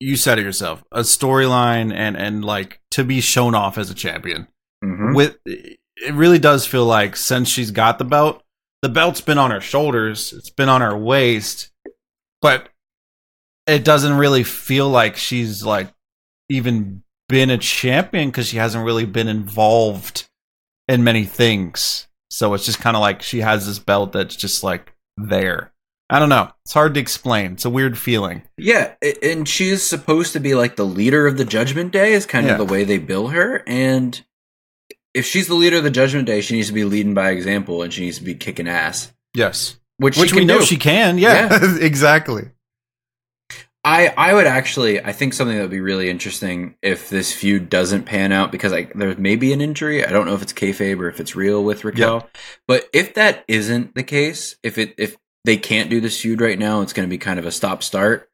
you said it yourself, a storyline and and like to be shown off as a champion. Mm-hmm. With it really does feel like since she's got the belt, the belt's been on her shoulders, it's been on her waist, but it doesn't really feel like she's like even been a champion because she hasn't really been involved in many things. So it's just kind of like she has this belt that's just like there. I don't know. It's hard to explain. It's a weird feeling. Yeah, and she is supposed to be like the leader of the Judgment Day. Is kind yeah. of the way they bill her. And if she's the leader of the Judgment Day, she needs to be leading by example, and she needs to be kicking ass. Yes, which which we know do. she can. Yeah, yeah. exactly. I I would actually I think something that would be really interesting if this feud doesn't pan out because like there may be an injury. I don't know if it's kayfabe or if it's real with Raquel. Yep. But if that isn't the case, if it if they can't do this feud right now, it's going to be kind of a stop start.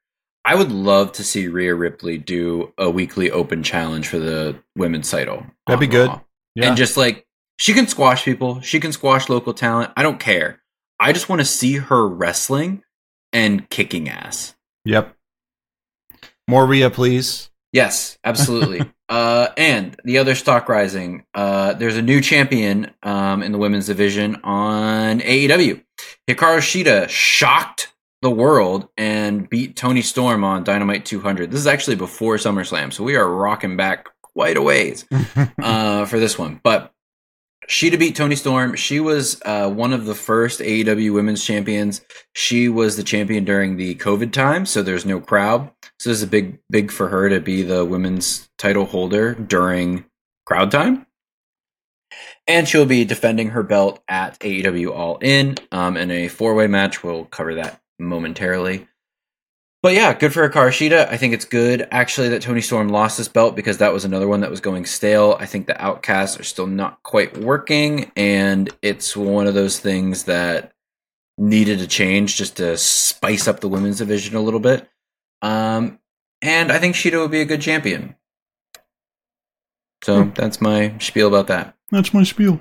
I would love to see Rhea Ripley do a weekly open challenge for the women's title. That'd be good. Yeah. And just like she can squash people, she can squash local talent. I don't care. I just want to see her wrestling and kicking ass. Yep. More Rhea, please. Yes, absolutely. uh, and the other stock rising. Uh, there's a new champion um, in the women's division on AEW. Hikaru Shida shocked the world and beat Toni Storm on Dynamite 200. This is actually before SummerSlam, so we are rocking back quite a ways uh, for this one. But Shida beat Toni Storm. She was uh, one of the first AEW women's champions. She was the champion during the COVID time, so there's no crowd. So this is a big, big for her to be the women's title holder during crowd time. And she'll be defending her belt at AEW All In um, in a four way match. We'll cover that momentarily. But yeah, good for Hikaru Shida. I think it's good actually that Toni Storm lost this belt because that was another one that was going stale. I think the outcasts are still not quite working, and it's one of those things that needed a change just to spice up the women's division a little bit. Um, and I think Shida would be a good champion. So hmm. that's my spiel about that. That's my spiel.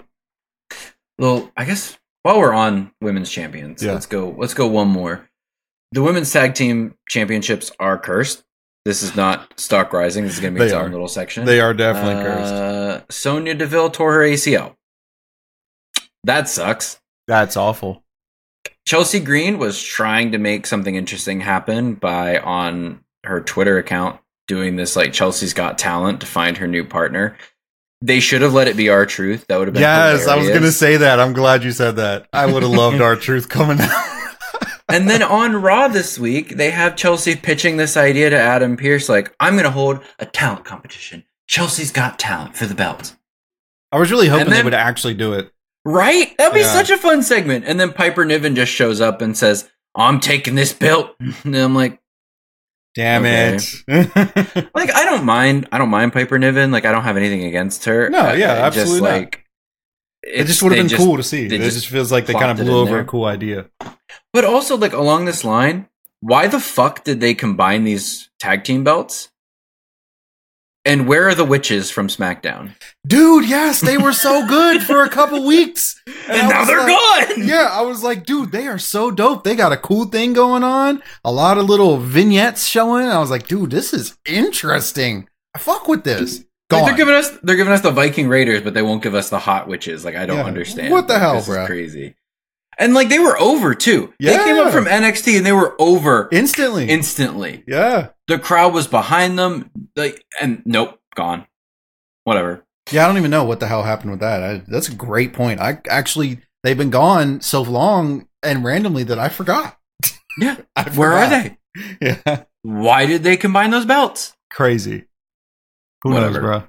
Well, I guess while we're on women's champions, yeah. let's go. Let's go one more the women's tag team championships are cursed. This is not stock rising. This is going to be its own little section. They are definitely uh, cursed. Sonya Deville tore her ACL. That sucks. That's awful. Chelsea Green was trying to make something interesting happen by on her Twitter account doing this like Chelsea's Got Talent to find her new partner. They should have let it be R-Truth. That would have been yes. Hilarious. I was going to say that. I'm glad you said that. I would have loved R-Truth coming out and then on Raw this week, they have Chelsea pitching this idea to Adam Pearce like, I'm going to hold a talent competition. Chelsea's got talent for the belt. I was really hoping then, they would actually do it. Right? That'd be yeah. such a fun segment. And then Piper Niven just shows up and says, I'm taking this belt. And I'm like, Damn okay. it. like I don't mind I don't mind Piper Niven. Like I don't have anything against her. No, yeah, I, absolutely. Just, like it just would have been just, cool to see. It just, just feels like they kind of blew over there. a cool idea. But also, like along this line, why the fuck did they combine these tag team belts? And where are the witches from SmackDown? Dude, yes, they were so good for a couple weeks. And, and now they're like, gone. Yeah, I was like, dude, they are so dope. They got a cool thing going on, a lot of little vignettes showing. I was like, dude, this is interesting. I fuck with this. Like they're giving us they're giving us the Viking Raiders, but they won't give us the hot witches. Like I don't yeah. understand. What the hell, this bro? Is crazy. And like they were over too. Yeah. They came up from NXT and they were over Instantly. instantly. yeah. The crowd was behind them. Like and nope, gone. Whatever. Yeah, I don't even know what the hell happened with that. I, that's a great point. I actually they've been gone so long and randomly that I forgot. Yeah. I Where are they? Yeah, Why did they combine those belts? crazy. Who Whatever. knows, bro?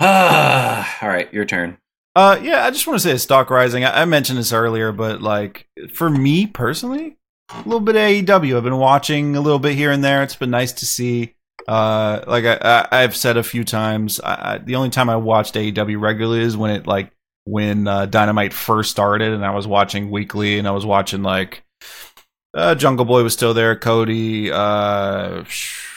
Ah, all right, your turn. Uh, yeah, I just want to say stock rising. I, I mentioned this earlier, but like for me personally, a little bit of AEW. I've been watching a little bit here and there. It's been nice to see. Uh, like I, I I've said a few times, I, I, the only time I watched AEW regularly is when it like when uh, Dynamite first started, and I was watching weekly, and I was watching like uh, Jungle Boy was still there, Cody, uh,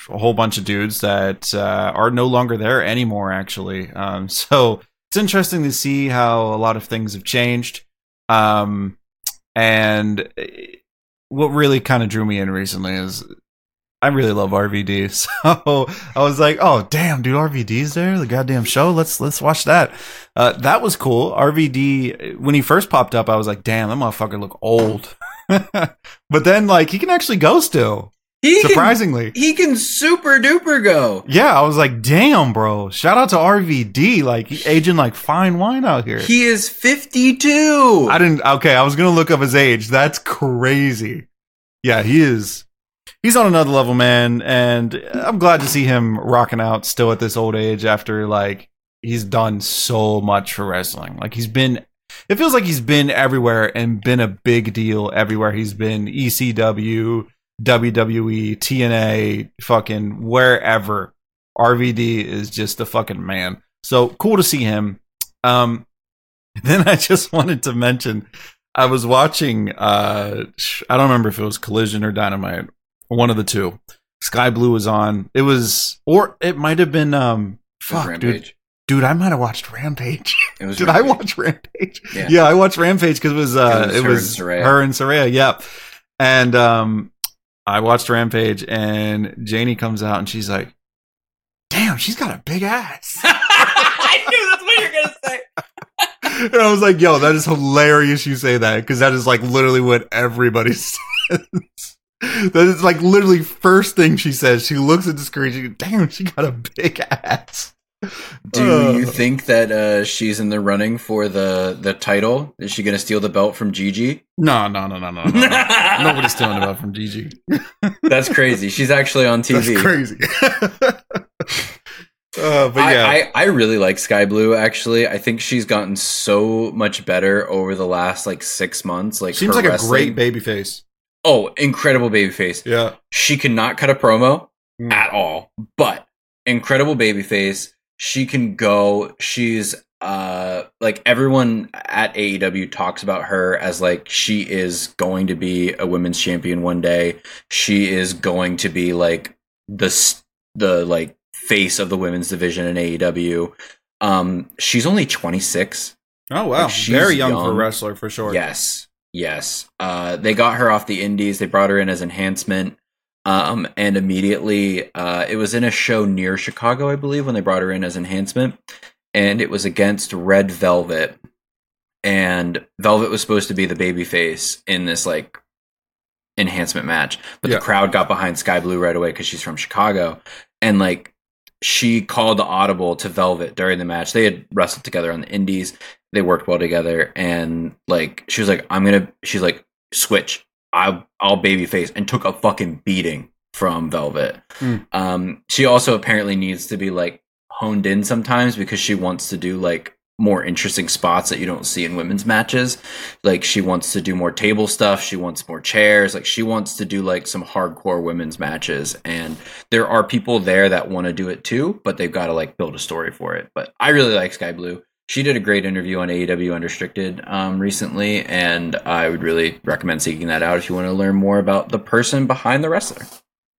a whole bunch of dudes that uh, are no longer there anymore. Actually, um, so it's interesting to see how a lot of things have changed. Um, and uh, what really kind of drew me in recently is I really love RVD. So I was like, oh damn, dude, RVD's there, the goddamn show. Let's let's watch that. Uh, that was cool. RVD when he first popped up, I was like, damn, that motherfucker look old. but then like he can actually go still. He Surprisingly. can, he can super duper go. Yeah, I was like, damn, bro. Shout out to RVD. Like aging like fine wine out here. He is 52. I didn't. Okay, I was gonna look up his age. That's crazy. Yeah, he is. He's on another level, man, and I'm glad to see him rocking out still at this old age after like he's done so much for wrestling. Like he's been. It feels like he's been everywhere and been a big deal everywhere he's been. ECW, WWE, TNA, fucking wherever. RVD is just a fucking man. So cool to see him. Um, then I just wanted to mention I was watching uh I don't remember if it was Collision or Dynamite, one of the two. Skye Blue was on. It was or it might have been um fuck dude. Rampage. Dude, I might have watched Rampage. It was Did I watch Rampage? Yeah. Yeah, I watched Rampage because it was uh It it was was, her and Saraya. her and Saraya, yeah. And um I watched Rampage and Jannie comes out and she's like, Damn, she's got a big ass. I knew that's what you're gonna say. and I was like, yo, that is hilarious you say that because that is like literally what everybody says. that is like literally first thing she says. She looks at the screen, she damn, she got a big ass. Do Uh. you think that uh, she's in the running for the the title? Is she gonna steal the belt from Gigi? No, no, no, no, no, no. no. Nobody's stealing it out from Gigi. That's crazy. She's actually on TV. That's crazy. uh, but yeah, I, I, I really like Skye Blue. Actually, I think she's gotten so much better over the last like six months. Like seems like a great baby face. Oh, incredible babyface. Yeah. She cannot cut a promo Mm. at all, but incredible babyface. She can go. She's uh like everyone at AEW talks about her as like she is going to be a women's champion one day. She is going to be like the the like face of the women's division in AEW. Um she's only 26. Oh wow, Like, she's very young, for a wrestler for sure. Yes. Yes. Uh, they got her off the indies. They brought her in as enhancement. Um, and immediately, uh, it was in a show near Chicago, I believe, when they brought her in as enhancement. And it was against Red Velvet. And Velvet was supposed to be the baby face in this, like, enhancement match. But Yeah. the crowd got behind Skye Blue right away because she's from Chicago. And, like, she called the audible to Velvet during the match. They had wrestled together on the indies they worked well together and like she was like i'm gonna she's like switch i'll i'll babyface and took a fucking beating from velvet. Hmm. um she also apparently needs to be like honed in sometimes because she wants to do like more interesting spots that you don't see in women's matches. Like she wants to do more table stuff. She wants more chairs. Like she wants to do like some hardcore women's matches. And there are people there that want to do it too but they've got to like build a story for it. But i really like Skye Blue she did a great interview on AEW Unrestricted um, recently, and I would really recommend seeking that out if you want to learn more about the person behind the wrestler.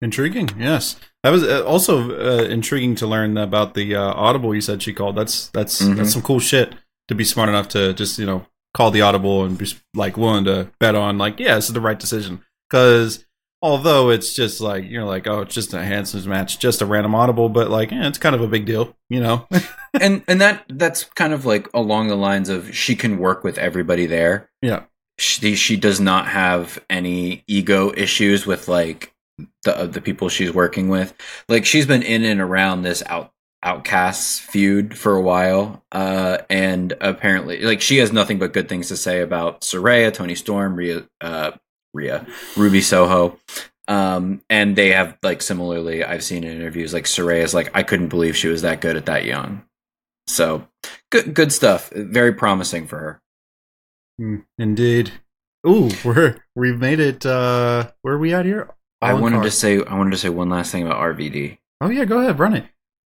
Intriguing, yes. That was uh, also uh, intriguing to learn about the uh, audible you said she called. That's that's Mhm. that's some cool shit to be smart enough to just you know call the audible and be like willing to bet on like yeah this is the right decision because although it's just like you're like oh it's just enhancement match just a random audible but like yeah, it's kind of a big deal you know and and that that's kind of like along the lines of she can work with everybody there. Yeah. she she does not have any ego issues with like the the people she's working with. Like she's been in and around this out outcasts feud for a while uh and apparently like she has nothing but good things to say about Saraya, Toni Storm, Rhea uh Rhea, Ruby Soho. Um and they have like similarly I've seen in interviews like Saraya's like I couldn't believe she was that good at that young. So good good stuff. Very promising for her. Mm, indeed. Ooh, we're we've made it uh where are we at here? I wanted to say I wanted to say one last thing about RVD. Oh yeah, go ahead, run it.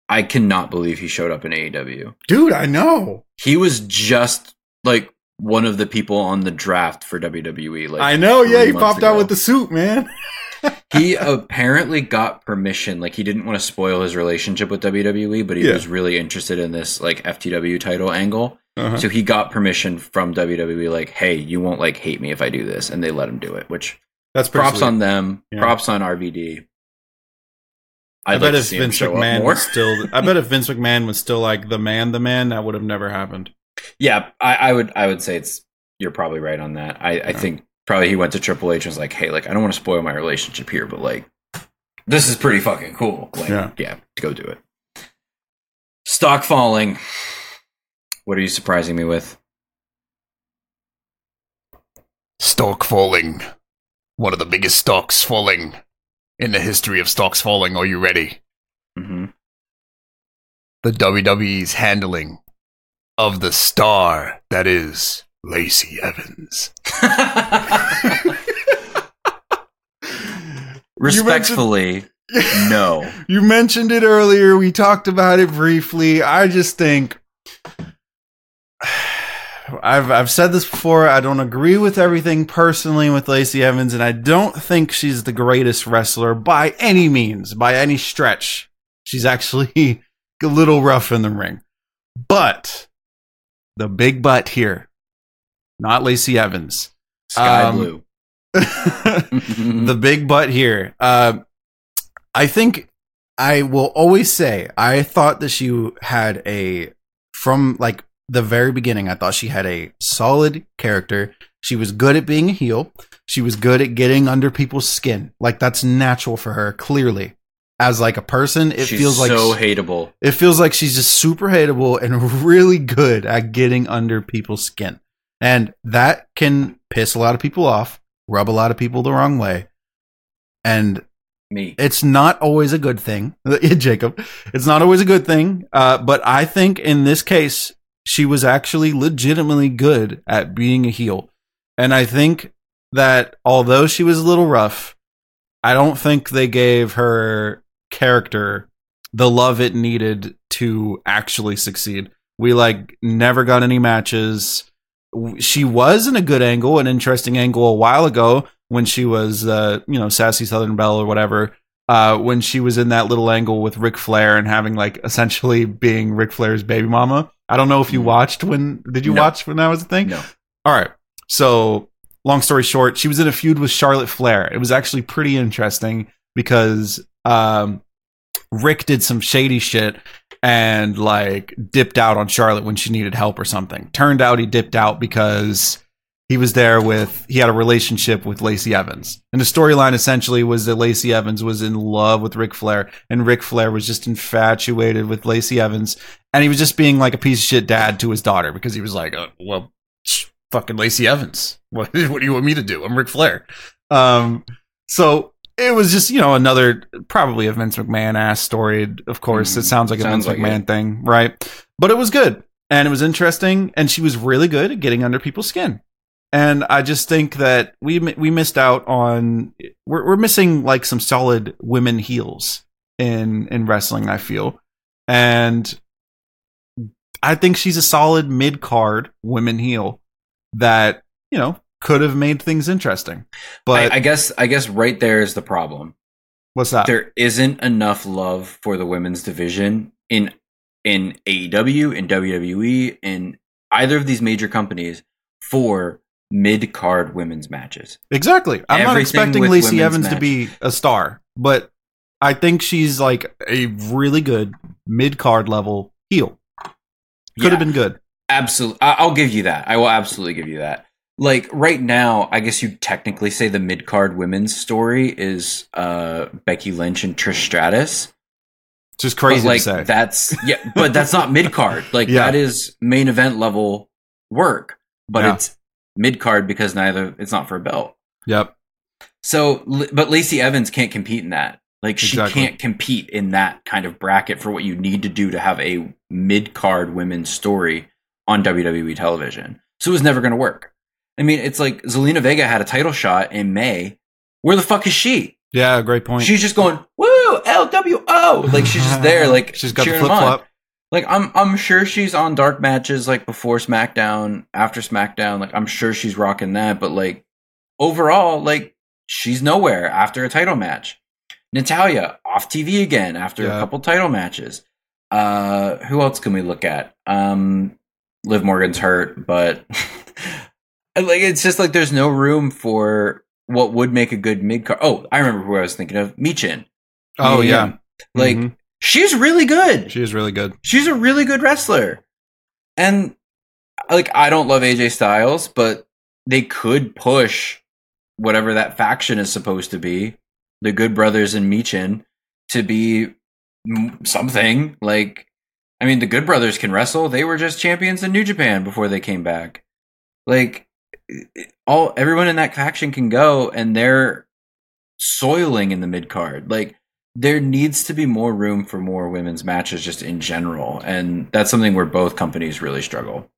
I cannot believe he showed up in AEW. Dude, I know. He was just like one of the people on the draft for WWE. Like I know, yeah, he popped ago. out with the suit, man. he apparently got permission. Like he didn't want to spoil his relationship with WWE, but he yeah. was really interested in this like FTW title angle. Uh-huh. So he got permission from WWE, like, "Hey, you won't like hate me if I do this," and they let him do it. Which that's props sweet. on them. Yeah. Props on RVD. I'd i bet like if Vince McMahon was still, I bet if Vince McMahon was still like the man, the man, that would have never happened. Yeah, I, I would, I would say it's. You're probably right on that. I, yeah. I think probably he went to Triple H and was like, "Hey, like, I don't want to spoil my relationship here, but like, this is pretty fucking cool. Like, yeah, yeah, go do it." Stock falling. What are you surprising me with? Stock falling. One of the biggest stocks falling in the history of stocks falling. Are you ready? Mm-hmm. The WWE's handling of the star that is Lacey Evans. Respectfully, no. You mentioned it earlier. We talked about it briefly. I just think I've I've said this before. I don't agree with everything personally with Lacey Evans, and I don't think she's the greatest wrestler by any means, by any stretch. She's actually a little rough in the ring. But the big butt here, not Lacey Evans. Skye um, blue. the big butt here. Uh, I think I will always say I thought that she had a from like the very beginning, I thought she had a solid character. She was good at being a heel. She was good at getting under people's skin. Like that's natural for her, clearly. As like a person, it she's feels like so hateable. It feels like she's just super hateable and really good at getting under people's skin. And that can piss a lot of people off, rub a lot of people the wrong way. And me. It's not always a good thing, Jacob. It's not always a good thing. Uh, but I think in this case, she was actually legitimately good at being a heel. And I think that although she was a little rough, I don't think they gave her character the love it needed to actually succeed. We like never got any matches. She was in a good angle, an interesting angle a while ago when she was, uh, you know, sassy Southern Belle or whatever. Uh, when she was in that little angle with Ric Flair and having like essentially being Ric Flair's baby mama. I don't know if you mm. watched when did you no. watch when that was a thing? No. All right. So, long story short, she was in a feud with Charlotte Flair. It was actually pretty interesting because um, Ric did some shady shit and like dipped out on Charlotte when she needed help or something. Turned out he dipped out because he was there with he had a relationship with Lacey Evans. And the storyline essentially was that Lacey Evans was in love with Ric Flair and Ric Flair was just infatuated with Lacey Evans and he was just being like a piece of shit dad to his daughter because he was like, oh, "Well, fucking Lacey Evans. What, what do you want me to do? I'm Ric Flair." Um so it was just, you know, another probably a Vince McMahon ass story. Of course, mm, it sounds like a Vince like McMahon it. thing, right? But it was good and it was interesting and she was really good at getting under people's skin and I just think that we we missed out on we're we're missing like some solid women heels in in wrestling. I feel, and I think she's a solid mid card women heel that you know could have made things interesting. But I, I guess I guess right there is the problem. What's that? There isn't enough love for the women's division in in AEW, in WWE, in either of these major companies for mid card women's matches. Exactly. I'm Everything not expecting Lacey Evans match. to be a star, but I think she's like a really good mid card level heel. Could yeah, have been good. Absolutely. I'll give you that. I will absolutely give you that. Like right now, I guess you technically say the mid card women's story is uh Becky Lynch and Trish Stratus. Just crazy but, like, to say. That's yeah, but that's not mid card. Like Yeah. that is main event level work, but Yeah. it's mid card because neither it's not for a belt. Yep. So, but Lacey Evans can't compete in that. Like she Exactly. can't compete in that kind of bracket for what you need to do to have a mid card women's story on WWE television. So it was never going to work. I mean, it's like Zelina Vega had a title shot in May. Where the fuck is she? Yeah, great point. She's just going woo LWO. Like she's just there. Like she's got the flip flop. Like I'm I'm sure she's on dark matches like before SmackDown, after SmackDown. Like I'm sure she's rocking that, but like overall, like she's nowhere after a title match. Natalya off TV again after Yeah. a couple title matches. Uh who else can we look at? Um Liv Morgan's hurt, but like it's just like there's no room for what would make a good mid card. Oh, I remember who I was thinking of. Michin. Oh yeah. Like Mhm. she's really good she is really good. she's a really good wrestler. And like I don't love AJ Styles, but they could push whatever that faction is supposed to be, the Good Brothers and Michin, to be something. Like I mean, the Good Brothers can wrestle. They were just champions in New Japan before they came back. Like all everyone in that faction can go and they're soiling in the mid card. Like there needs to be more room for more women's matches just in general and that's something where both companies really struggle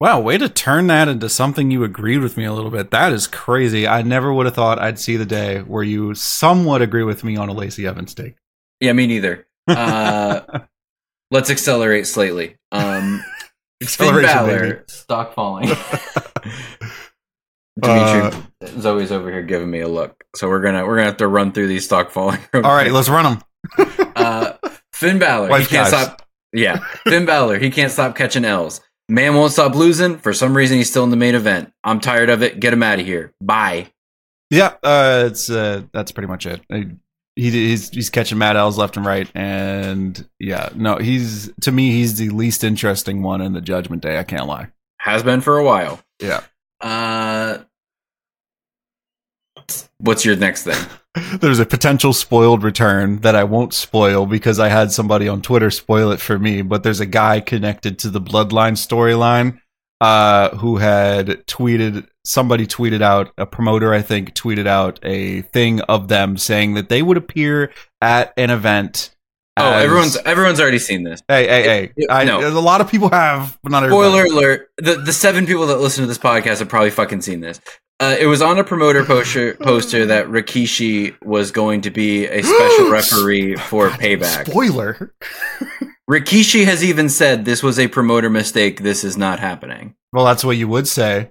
Wow, way to turn that into something you agreed with me a little bit. That is crazy. I never would have thought I'd see the day where you somewhat agree with me on a Lacey Evans take. yeah me neither uh let's accelerate slightly um Finn Balor, baby. stock falling. Uh, Zoe's over here giving me a look. So we're gonna we're gonna have to run through these stock falling All right, let's run them. uh Finn Balor he can't stop yeah. Finn Balor he can't stop catching L's. Man won't stop losing. For some reason he's still in the main event. I'm tired of it. Get him out of here. Bye. Yeah, uh, it's uh, that's pretty much it. Uh, He, he's he's catching Mad L's left and right, and yeah, no, he's to me he's the least interesting one in the Judgment Day. I can't lie. has been for a while Yeah. Uh, what's your next thing? There's a potential spoiled return that I won't spoil because I had somebody on Twitter spoil it for me. But there's a guy connected to the Bloodline storyline uh, who had tweeted. Somebody tweeted out a promoter, I think, tweeted out a thing of them saying that they would appear at an event. Oh, as- everyone's everyone's already seen this. Hey, hey, hey! It- I, no. A lot of people have, but not everybody. Spoiler alert: the the seven people that listen to this podcast have probably fucking seen this. Uh, it was on a promoter poster poster that Rikishi was going to be a special referee for Payback. Spoiler. Rikishi has even said this was a promoter mistake. This is not happening. Well, that's what you would say.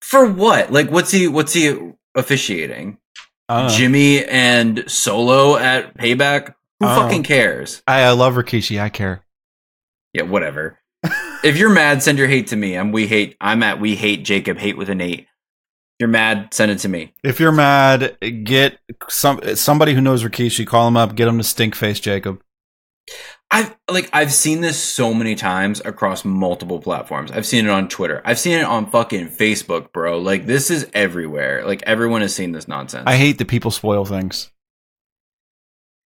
For what? Like, what's he? What's he officiating? Uh, Jimmy and Solo at Payback. Who Oh. fucking cares? I, I love Rikishi. I care. Yeah, whatever. if you're mad, send your hate to me. I'm we hate. I'm at we hate Jacob. Hate with an eight. You're mad, send it to me. If you're mad, get some somebody who knows Rikishi. Call him up. Get him to stink face Jacob. I've like I've seen this so many times across multiple platforms. I've seen it on Twitter. I've seen it on fucking Facebook, bro. Like this is everywhere. Like everyone has seen this nonsense. I hate that people spoil things.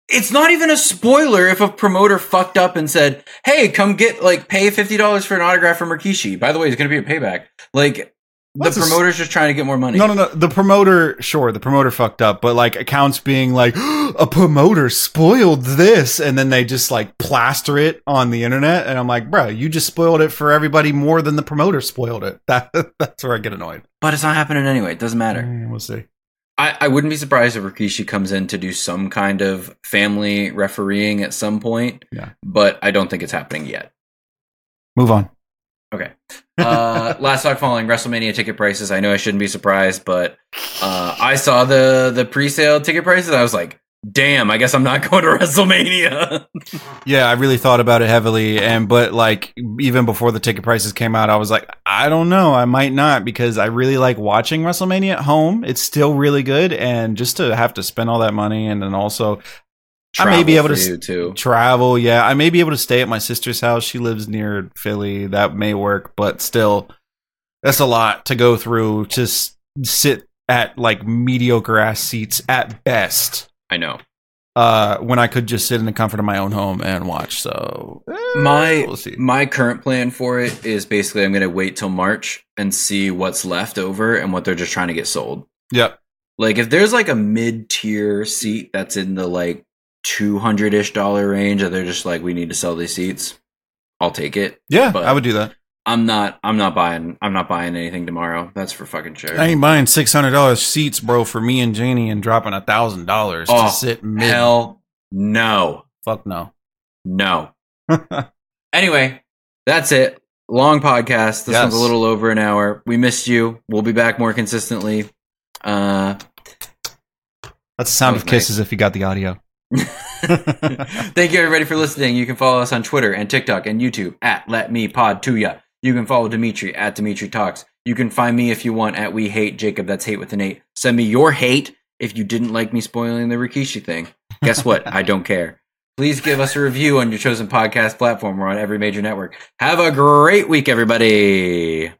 it's not even a spoiler if a promoter fucked up and said, "Hey, come get like pay fifty dollars for an autograph from Rikishi." By the way, it's going to be a payback. Like What's the a s- promoter's just trying to get more money. No, no, no. The promoter, sure, the promoter fucked up, but like accounts being like, a promoter spoiled this, and then they just like plaster it on the internet, and I'm like, bro, you just spoiled it for everybody more than the promoter spoiled it. That that's where I get annoyed. But it's not happening anyway. It doesn't matter. Mm, We'll see. I, I wouldn't be surprised if Rikishi comes in to do some kind of family refereeing at some point. Yeah. But I don't think it's happening yet. Move on. Okay. Uh, last talk following WrestleMania ticket prices. I know I shouldn't be surprised, but uh, I saw the the pre-sale ticket prices. I was like, damn, I guess I'm not going to WrestleMania. Yeah, I really thought about it heavily, and but like even before the ticket prices came out, I was like, I don't know, I might not because I really like watching WrestleMania at home. It's still really good, and just to have to spend all that money and then also I may be able to too. travel, yeah, I may be able to stay at my sister's house. She lives near Philly. That may work, but still, That's a lot to go through to s- sit at like mediocre ass seats at best. I know. Uh, when I could just sit in the comfort of my own home and watch. So eh, my we'll my current plan for it is basically I'm going to wait till March and see what's left over and what they're just trying to get sold. Yep. Like if there's like a mid tier seat that's in the like two hundred ish dollar range, and they're just like we need to sell these seats, I'll take it. Yeah, but I would do that. I'm not. I'm not buying. I'm not buying anything tomorrow. That's for fucking sure. I ain't buying six hundred dollars seats, bro, for me and Jannie, and dropping a thousand dollars to sit. Mid. Hell no. Fuck no. No. anyway, that's it. Long podcast. This yes. one's a little over an hour. We missed you. We'll be back more consistently. Uh, that's the sound of kisses nice. if you got the audio. Thank you everybody for listening. You can follow us on Twitter and TikTok and YouTube at Let Me Pod to Ya. You can follow Demetri at Demetri Talks. You can find me if you want at We Hate Jacob. That's hate with an eight. Send me your hate if you didn't like me spoiling the Rikishi thing. Guess what? I don't care. Please give us a review on your chosen podcast platform or on every major network. Have a great week, everybody.